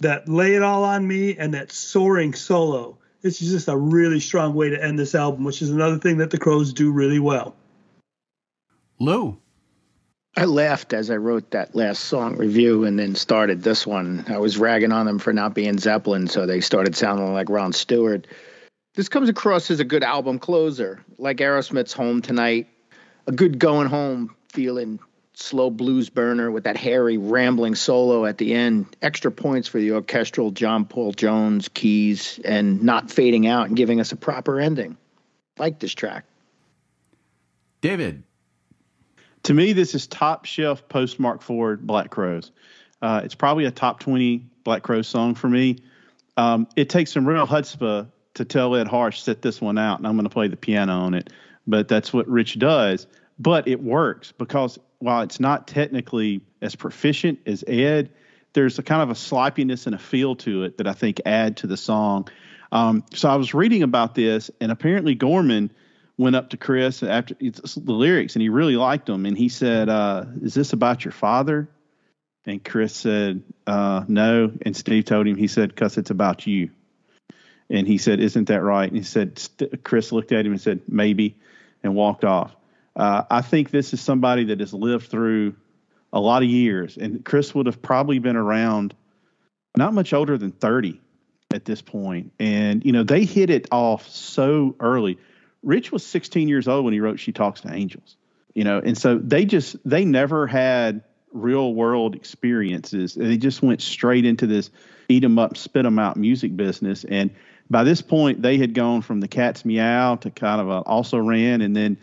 That lay it all on me and that soaring solo This is just a really strong way to end this album, which is another thing that the Crowes do really well. Lou. I laughed as I wrote that last song review and then started this one. I was ragging on them for not being Zeppelin, so they started sounding like Rod Stewart. This comes across as a good album closer, like Aerosmith's Home Tonight, a good going home feeling, slow blues burner with that hairy, rambling solo at the end. Extra points for the orchestral John Paul Jones keys and not fading out and giving us a proper ending. Like this track. David. To me, this is top shelf post Marc Ford Black Crowes. Uh, it's probably a top 20 Black Crowes song for me. Um, it takes some real chutzpah to tell Ed Harsch, set this one out, and I'm going to play the piano on it. But that's what Rich does. But it works because while it's not technically as proficient as Ed, there's a kind of a sloppiness and a feel to it that I think add to the song. Um, so I was reading about this, and apparently Gorman went up to Chris after the lyrics, and he really liked them. And he said, uh, "Is this about your father?" And Chris said, uh, "No." And Steve told him, he said, "Cause it's about you." And he said, "Isn't that right?" And he said, Chris looked at him and said, "Maybe," and walked off. Uh, I think this is somebody that has lived through a lot of years, and Chris would have probably been around not much older than 30 at this point. And, you know, they hit it off so early. Rich was 16 years old when he wrote She Talks to Angels, you know, and so they just, they never had real world experiences. They just went straight into this eat 'em up, spit 'em out music business. And by this point, they had gone from the cat's meow to kind of also ran. And then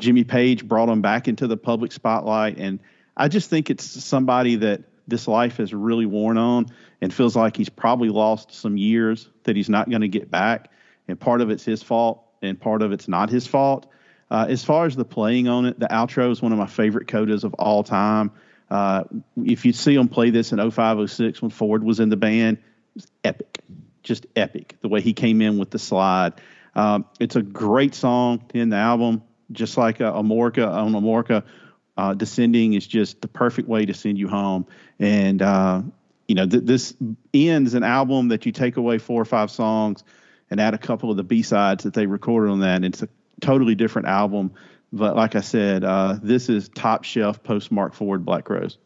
Jimmy Page brought him back into the public spotlight. And I just think it's somebody that this life has really worn on and feels like he's probably lost some years that he's not going to get back. And part of it's his fault and part of it's not his fault. Uh, as far as the playing on it, the outro is one of my favorite codas of all time. Uh, if you see him play this in 0506 when Ford was in the band, it's epic, just epic. The way he came in with the slide. Um, it's a great song in the album, just like uh, Amorica on Amorica. Uh, descending is just the perfect way to send you home. And, uh, you know, th- this ends an album that you take away four or five songs and add a couple of the B sides that they recorded on that. And it's a totally different album. But like I said, uh, this is top shelf post Marc Ford Black Crowes.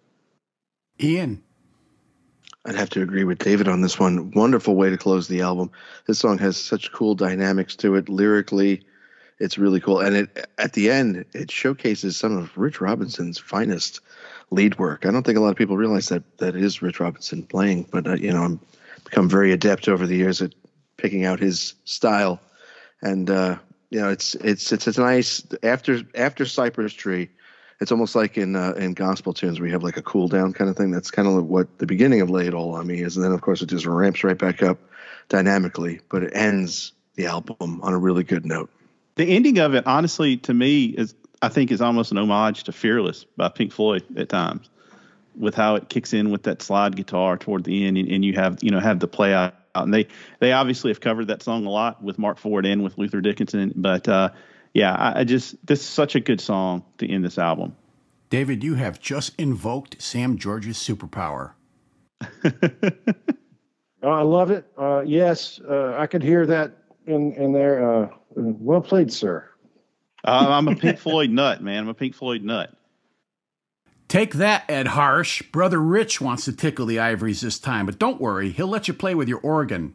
Ian. I'd have to agree with David on this one. Wonderful way to close the album. This song has such cool dynamics to it. Lyrically, it's really cool. And it at the end, it showcases some of Rich Robinson's finest lead work. I don't think a lot of people realize that that is Rich Robinson playing, but uh, you know, I'm become very adept over the years at picking out his style. And uh, you know, it's it's it's a nice after after Cypress Tree. It's almost like in uh, in gospel tunes where you have like a cool down kind of thing. That's kind of what the beginning of "Lay It All on Me" is, and then of course it just ramps right back up dynamically. But it ends the album on a really good note. The ending of it, honestly, to me, is I think is almost an homage to "Fearless" by Pink Floyd at times, with how it kicks in with that slide guitar toward the end, and, and you have you know have the play out. And they they obviously have covered that song a lot with Marc Ford and with Luther Dickinson, but uh, yeah, I, I just this is such a good song to end this album. David, you have just invoked Sam George's superpower. Oh, I love it. Uh, yes, uh, I could hear that in in there. Uh, well played, sir. Uh, I'm a Pink Floyd nut, man. I'm a Pink Floyd nut. Take that, Ed Harsch. Brother Rich wants to tickle the ivories this time, but don't worry, he'll let you play with your organ.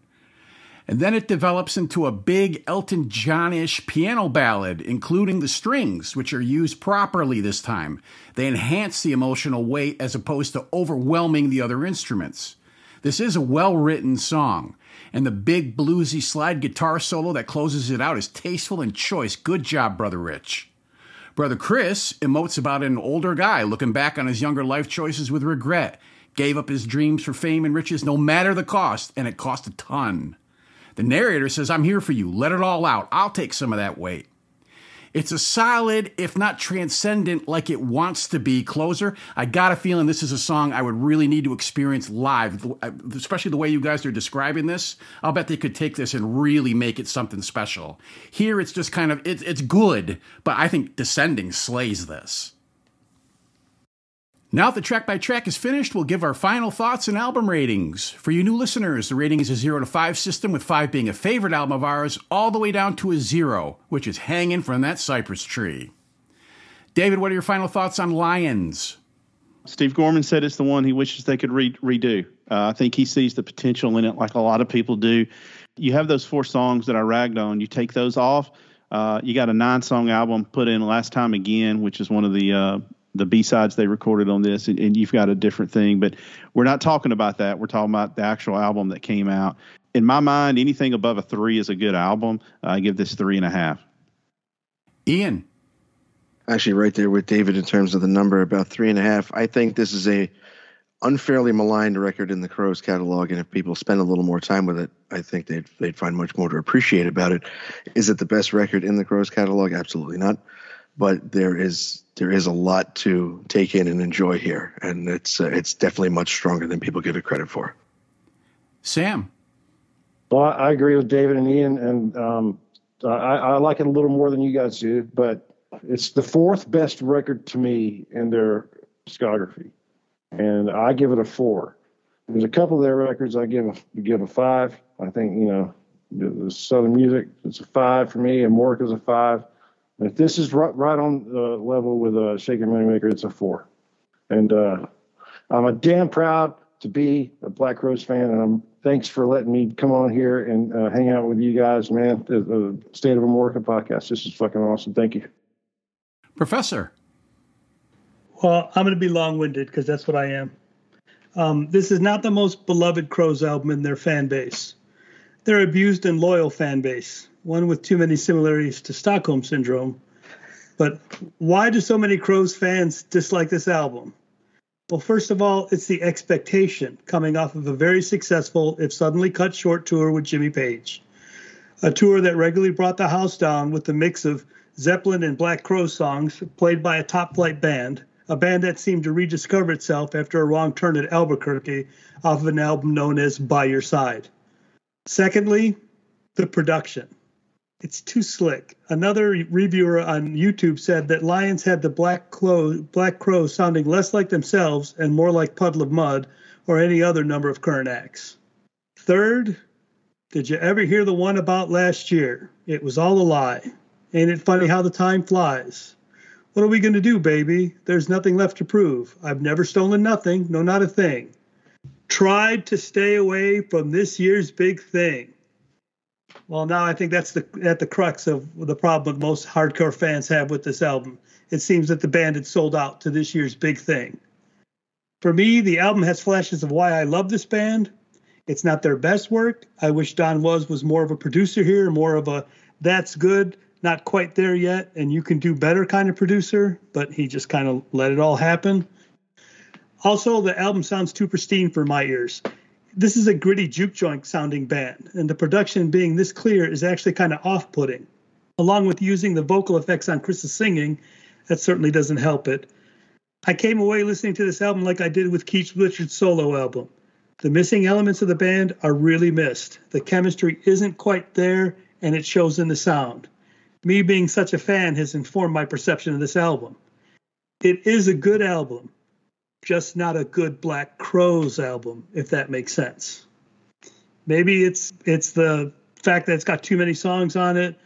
And then it develops into a big Elton Johnish piano ballad, including the strings, which are used properly this time. They enhance the emotional weight as opposed to overwhelming the other instruments. This is a well written song, and the big bluesy slide guitar solo that closes it out is tasteful and choice. Good job, Brother Rich. Brother Chris emotes about an older guy looking back on his younger life choices with regret. Gave up his dreams for fame and riches no matter the cost, and it cost a ton. The narrator says, I'm here for you. Let it all out. I'll take some of that weight. It's a solid, if not transcendent, like it wants to be closer. I got a feeling this is a song I would really need to experience live, uh, especially the way you guys are describing this. I'll bet they could take this and really make it something special. Here, it's just kind of, it's, it's good, but I think Descending slays this. Now that the track by track is finished, we'll give our final thoughts and album ratings. For you new listeners, the rating is a 0 to 5 system, with 5 being a favorite album of ours, all the way down to a 0, which is hanging from that cypress tree. David, what are your final thoughts on Lions? Steve Gorman said it's the one he wishes they could re- redo. Uh, I think he sees the potential in it, like a lot of people do. You have those four songs that I ragged on. You take those off. Uh, you got a nine-song album put in last time again, which is one of the uh, the B sides they recorded on this, and, and you've got a different thing. But we're not talking about that. We're talking about the actual album that came out. In my mind, anything above a three is a good album. I give this three and a half. Ian. Actually, right there with David in terms of the number, about three and a half. I think this is a unfairly maligned record in the Crowes catalog, and if people spend a little more time with it, I think they'd they'd find much more to appreciate about it. Is it the best record in the Crowes catalog? Absolutely not. But there is there is a lot to take in and enjoy here, and it's uh, it's definitely much stronger than people give it credit for. Sam. Well, I, I agree with David and Ian, and um, I, I like it a little more than you guys do, but it's the fourth best record to me in their discography, and I give it a four. There's a couple of their records I give a give a five. I think you know the, the Southern Music it's a five for me, and Mork is a five. And if this is right, right on the level with a uh, Shaker Moneymaker, it's a four. And uh, I'm a damn proud to be a Black Crowes fan, and I'm thanks for letting me come on here and uh, hang out with you guys, man. The, the State of Amorica podcast. This is fucking awesome. Thank you. Professor. Well, I'm going to be long winded because that's what I am. Um, this is not the most beloved Crowes album in their fan base. They're abused and loyal fan base, one with too many similarities to Stockholm Syndrome. But why do so many Crowes fans dislike this album? Well, first of all, it's the expectation coming off of a very successful, if suddenly cut short, tour with Jimmy Page. A tour that regularly brought the house down with the mix of Zeppelin and Black Crow songs played by a top flight band, a band that seemed to rediscover itself after a wrong turn at Albuquerque off of an album known as By Your Side. Secondly, the production. It's too slick. Another reviewer on YouTube said that Lions had the Black Crow, Black Crow sounding less like themselves and more like Puddle of Mudd or any other number of current acts. Third, did you ever hear the one about last year? It was all a lie. Ain't it funny how the time flies? What are we going to do, baby? There's nothing left to prove. I've never stolen nothing, no, not a thing. Tried to stay away from this year's big thing. Well, now I think that's the at the crux of the problem most hardcore fans have with this album. It seems that the band had sold out to this year's big thing. For me, the album has flashes of why I love this band. It's not their best work. I wish Don Was was more of a producer here, more of a that's good, not quite there yet, and you can do better kind of producer, but he just kind of let it all happen. Also, the album sounds too pristine for my ears. This is a gritty juke joint sounding band, and the production being this clear is actually kind of off putting. Along with using the vocal effects on Chris's singing, that certainly doesn't help it. I came away listening to this album like I did with Keith Richards' solo album. The missing elements of the band are really missed. The chemistry isn't quite there, and it shows in the sound. Me being such a fan has informed my perception of this album. It is a good album, just not a good Black Crowes album, if that makes sense. Maybe it's it's the fact that it's got too many songs on it.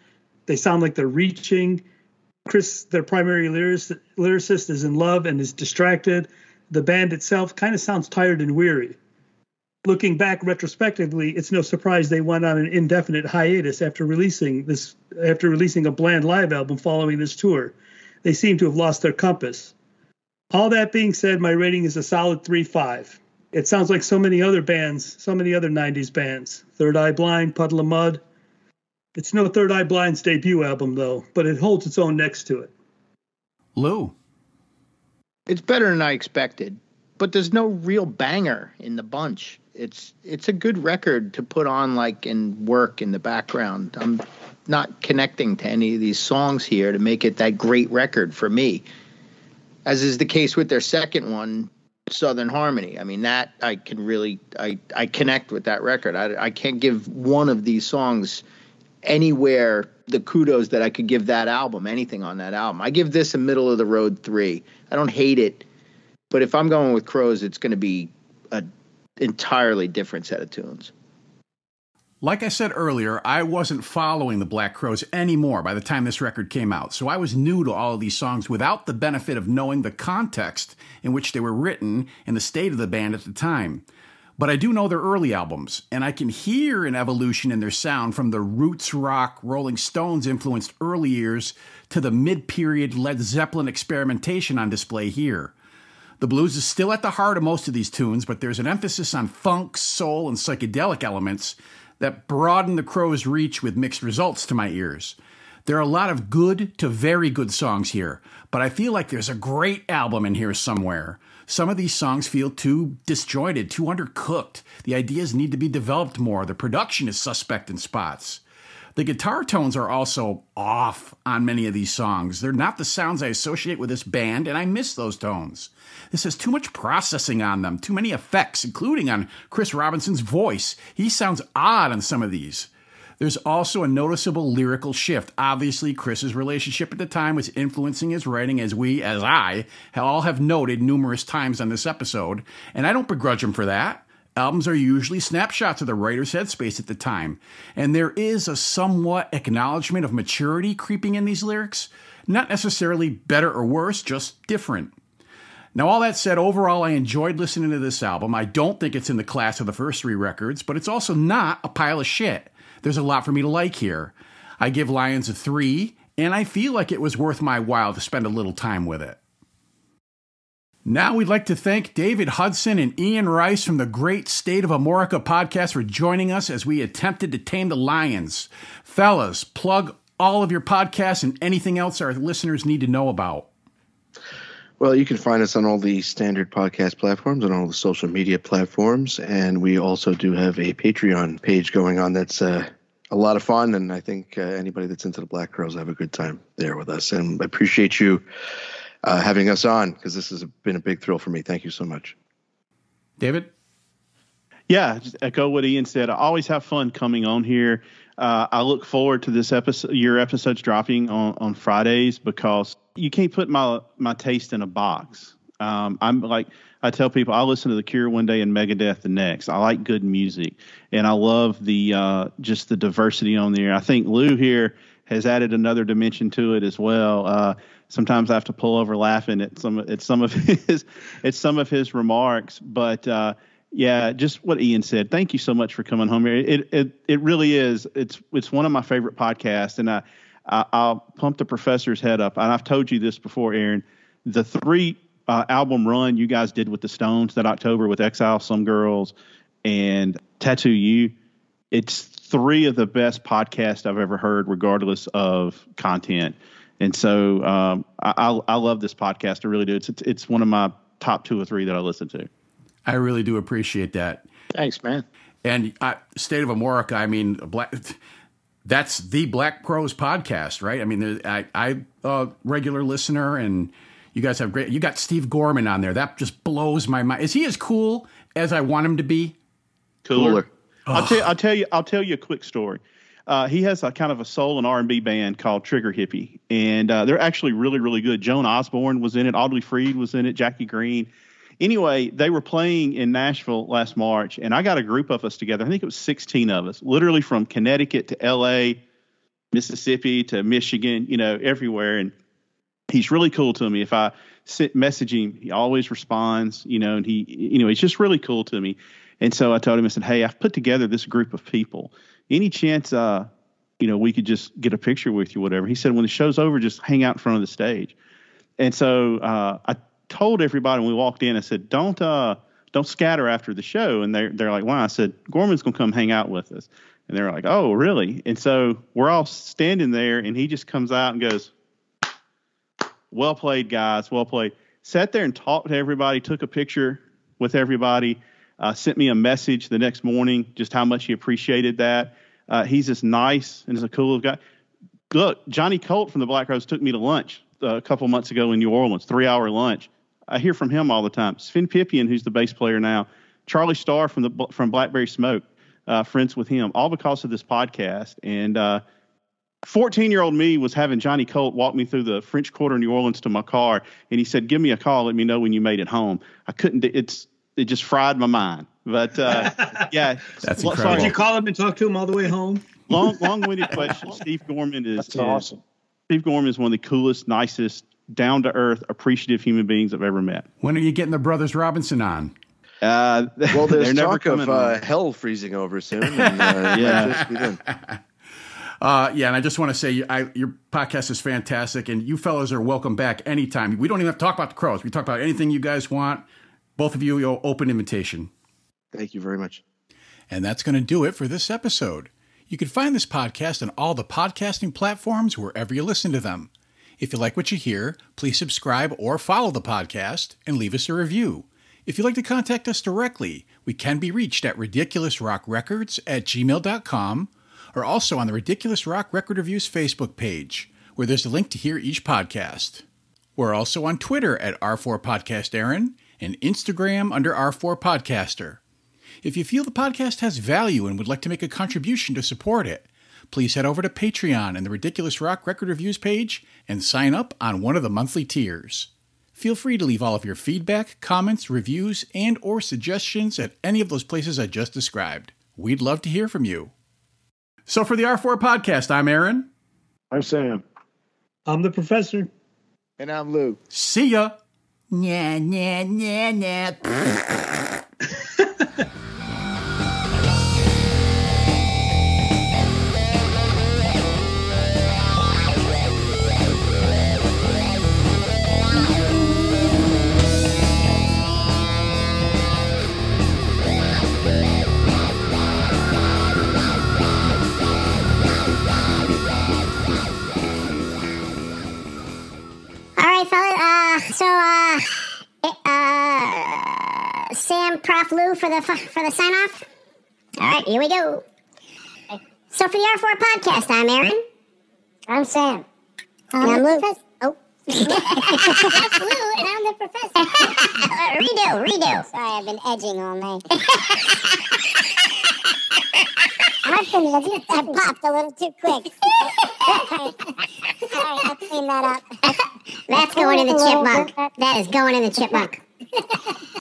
They sound like they're reaching. Chris, their primary lyricist, lyricist, is in love and is distracted. The band itself kind of sounds tired and weary. Looking back retrospectively, it's no surprise they went on an indefinite hiatus after releasing this after releasing a bland live album following this tour. They seem to have lost their compass. All that being said, my rating is a solid 3-5. It sounds like so many other bands, so many other 90s bands. Third Eye Blind, Puddle of Mudd. It's no Third Eye Blind's debut album though, but it holds its own next to it. Lou. It's better than I expected, but there's no real banger in the bunch. It's it's a good record to put on like and work in the background. I'm not connecting to any of these songs here to make it that great record for me. As is the case with their second one, Southern Harmony. I mean that I can really I I connect with that record. I I can't give one of these songs anywhere the kudos that I could give that album, anything on that album. I give this a middle of the road three. I don't hate it, But if I'm going with Crowes, it's going to be a entirely different set of tunes. Like I said earlier, I wasn't following the Black Crowes anymore by the time this record came out, so I was new to all of these songs without the benefit of knowing the context in which they were written and the state of the band at the time. But I do know their early albums, and I can hear an evolution in their sound from the roots rock, Rolling Stones influenced early years to the mid period Led Zeppelin experimentation on display here. The blues is still at the heart of most of these tunes, but there's an emphasis on funk, soul, and psychedelic elements that broaden the Crowes' reach with mixed results to my ears. There are a lot of good to very good songs here, but I feel like there's a great album in here somewhere. Some of these songs feel too disjointed, too undercooked. The ideas need to be developed more. The production is suspect in spots. The guitar tones are also off on many of these songs. They're not the sounds I associate with this band, and I miss those tones. This has too much processing on them, too many effects, including on Chris Robinson's voice. He sounds odd on some of these. There's also a noticeable lyrical shift. Obviously, Chris's relationship at the time was influencing his writing, as we, as I, all have noted numerous times on this episode, and I don't begrudge him for that. Albums are usually snapshots of the writer's headspace at the time, and there is a somewhat acknowledgement of maturity creeping in these lyrics. Not necessarily better or worse, just different. Now, all that said, overall, I enjoyed listening to this album. I don't think it's in the class of the first three records, but it's also not a pile of shit. There's a lot for me to like here. I give Lions a three, and I feel like it was worth my while to spend a little time with it. Now we'd like to thank David Hudson and Ian Rice from the Great State of Amorica podcast for joining us as we attempted to tame the lions. Fellas, plug all of your podcasts and anything else our listeners need to know about. Well, you can find us on all the standard podcast platforms and all the social media platforms. And we also do have a Patreon page going on that's uh, a lot of fun. And I think uh, anybody that's into the Black Girls have a good time there with us. And I appreciate you uh, having us on because this has been a big thrill for me. Thank you so much. David? Yeah, just echo what Ian said. I always have fun coming on here. Uh, I look forward to this episode, your episodes dropping on, on Fridays because you can't put my my taste in a box. Um, I'm like I tell people I listen to The Cure one day and Megadeth the next. I like good music, and I love the uh, just the diversity on there. I think Lou here has added another dimension to it as well. Uh, sometimes I have to pull over laughing at some at some of his at some of his remarks, but uh, yeah, just what Ian said. Thank you so much for coming home here. It it it really is. It's it's one of my favorite podcasts, and I, I I'll pump the professor's head up. And I've told you this before, Aaron. The three uh, album run you guys did with the Stones that October with Exile, Some Girls, and Tattoo You. It's three of the best podcasts I've ever heard, regardless of content. And so um, I, I I love this podcast. I really do. It's, it's it's one of my top two or three that I listen to. I really do appreciate that. Thanks, man. And uh, State of Amorica, I mean, black, that's the Black Crowes podcast, right? I mean, there- I, I, a regular listener, and you guys have great. You got Steve Gorman on there. That just blows my mind. Is he as cool as I want him to be? Cooler. I'll tell I'll tell you I'll tell you a quick story. Uh, he has a kind of a soul and R and B band called Trigger Hippie, and uh, they're actually really really good. Joan Osborne was in it, Audley Freed was in it, Jackie Greene. Anyway, they were playing in Nashville last March, and I got a group of us together. I think it was 16 of us, literally from Connecticut to L.A., Mississippi to Michigan, you know, everywhere. And he's really cool to me. If I sit message him, he always responds, you know, and he, you know, he's just really cool to me. And so I told him, I said, Hey, I've put together this group of people. Any chance, uh, you know, we could just get a picture with you, whatever. He said, when the show's over, just hang out in front of the stage. And so uh, I told everybody when we walked in, I said, don't, uh, don't scatter after the show. And they're, they're like, why? I said, Gorman's to come hang out with us. And they're like, oh, really? And so we're all standing there, and he just comes out and goes, well played, guys. Well played. Sat there and talked to everybody, took a picture with everybody, uh, sent me a message the next morning, just how much he appreciated that. Uh, he's just nice and is a cool guy. Look, Johnny Colt from the Black Crowes took me to lunch uh, a couple months ago in New Orleans, three hour lunch. I hear from him all the time. Sven Pipien, who's the bass player now, Charlie Starr from the from Blackberry Smoke, uh, friends with him, all because of this podcast. And uh, 14 year old me was having Johnny Colt walk me through the French Quarter, New Orleans, to my car, and he said, "Give me a call. Let me know when you made it home." I couldn't. It's it just fried my mind. But uh, yeah, That's Lo- incredible. Did you call him and talk to him all the way home? long long-winded question. Steve Gorman is, That's is- awesome. Steve Gorman is one of the coolest, nicest, down to earth, appreciative human beings I've ever met. When are you getting the Brothers Robinson on? Uh, Well, they're there's never talk of uh, hell freezing over soon. And, uh, Yeah. yeah. Just. Uh, yeah, and I just want to say I, your podcast is fantastic, and you fellows are welcome back anytime. We don't even have to talk about the Crowes. We talk about anything you guys want. Both of you, your open invitation. Thank you very much. And that's going to do it for this episode. You can find this podcast on all the podcasting platforms wherever you listen to them. If you like what you hear, please subscribe or follow the podcast and leave us a review. If you'd like to contact us directly, we can be reached at ridiculousrockrecords at gmail.com or also on the Ridiculous Rock Record Reviews Facebook page, where there's a link to hear each podcast. We're also on Twitter at R4 Podcast Aaron and Instagram under R4 Podcaster. If you feel the podcast has value and would like to make a contribution to support it, please head over to Patreon and the Ridiculous Rock Record Reviews page and sign up on one of the monthly tiers. Feel free to leave all of your feedback, comments, reviews, and or suggestions at any of those places I just described. We'd love to hear from you. So for the R4 podcast, I'm Aaron. I'm Sam. I'm the professor. And I'm Lou. See ya. Nah, so, uh, it- uh, Sam, Prof. Lou for the for the sign off. All right, here we go. So for the R4 podcast, I'm Aaron. I'm Sam. and I'm Lou. Oh. That's Lou, and I'm the professor. Redo, redo. Sorry, I've been edging all night. I've been edging. I popped a little too quick. All right, I'll clean that up. That's going in the chipmunk. That is going in the chipmunk.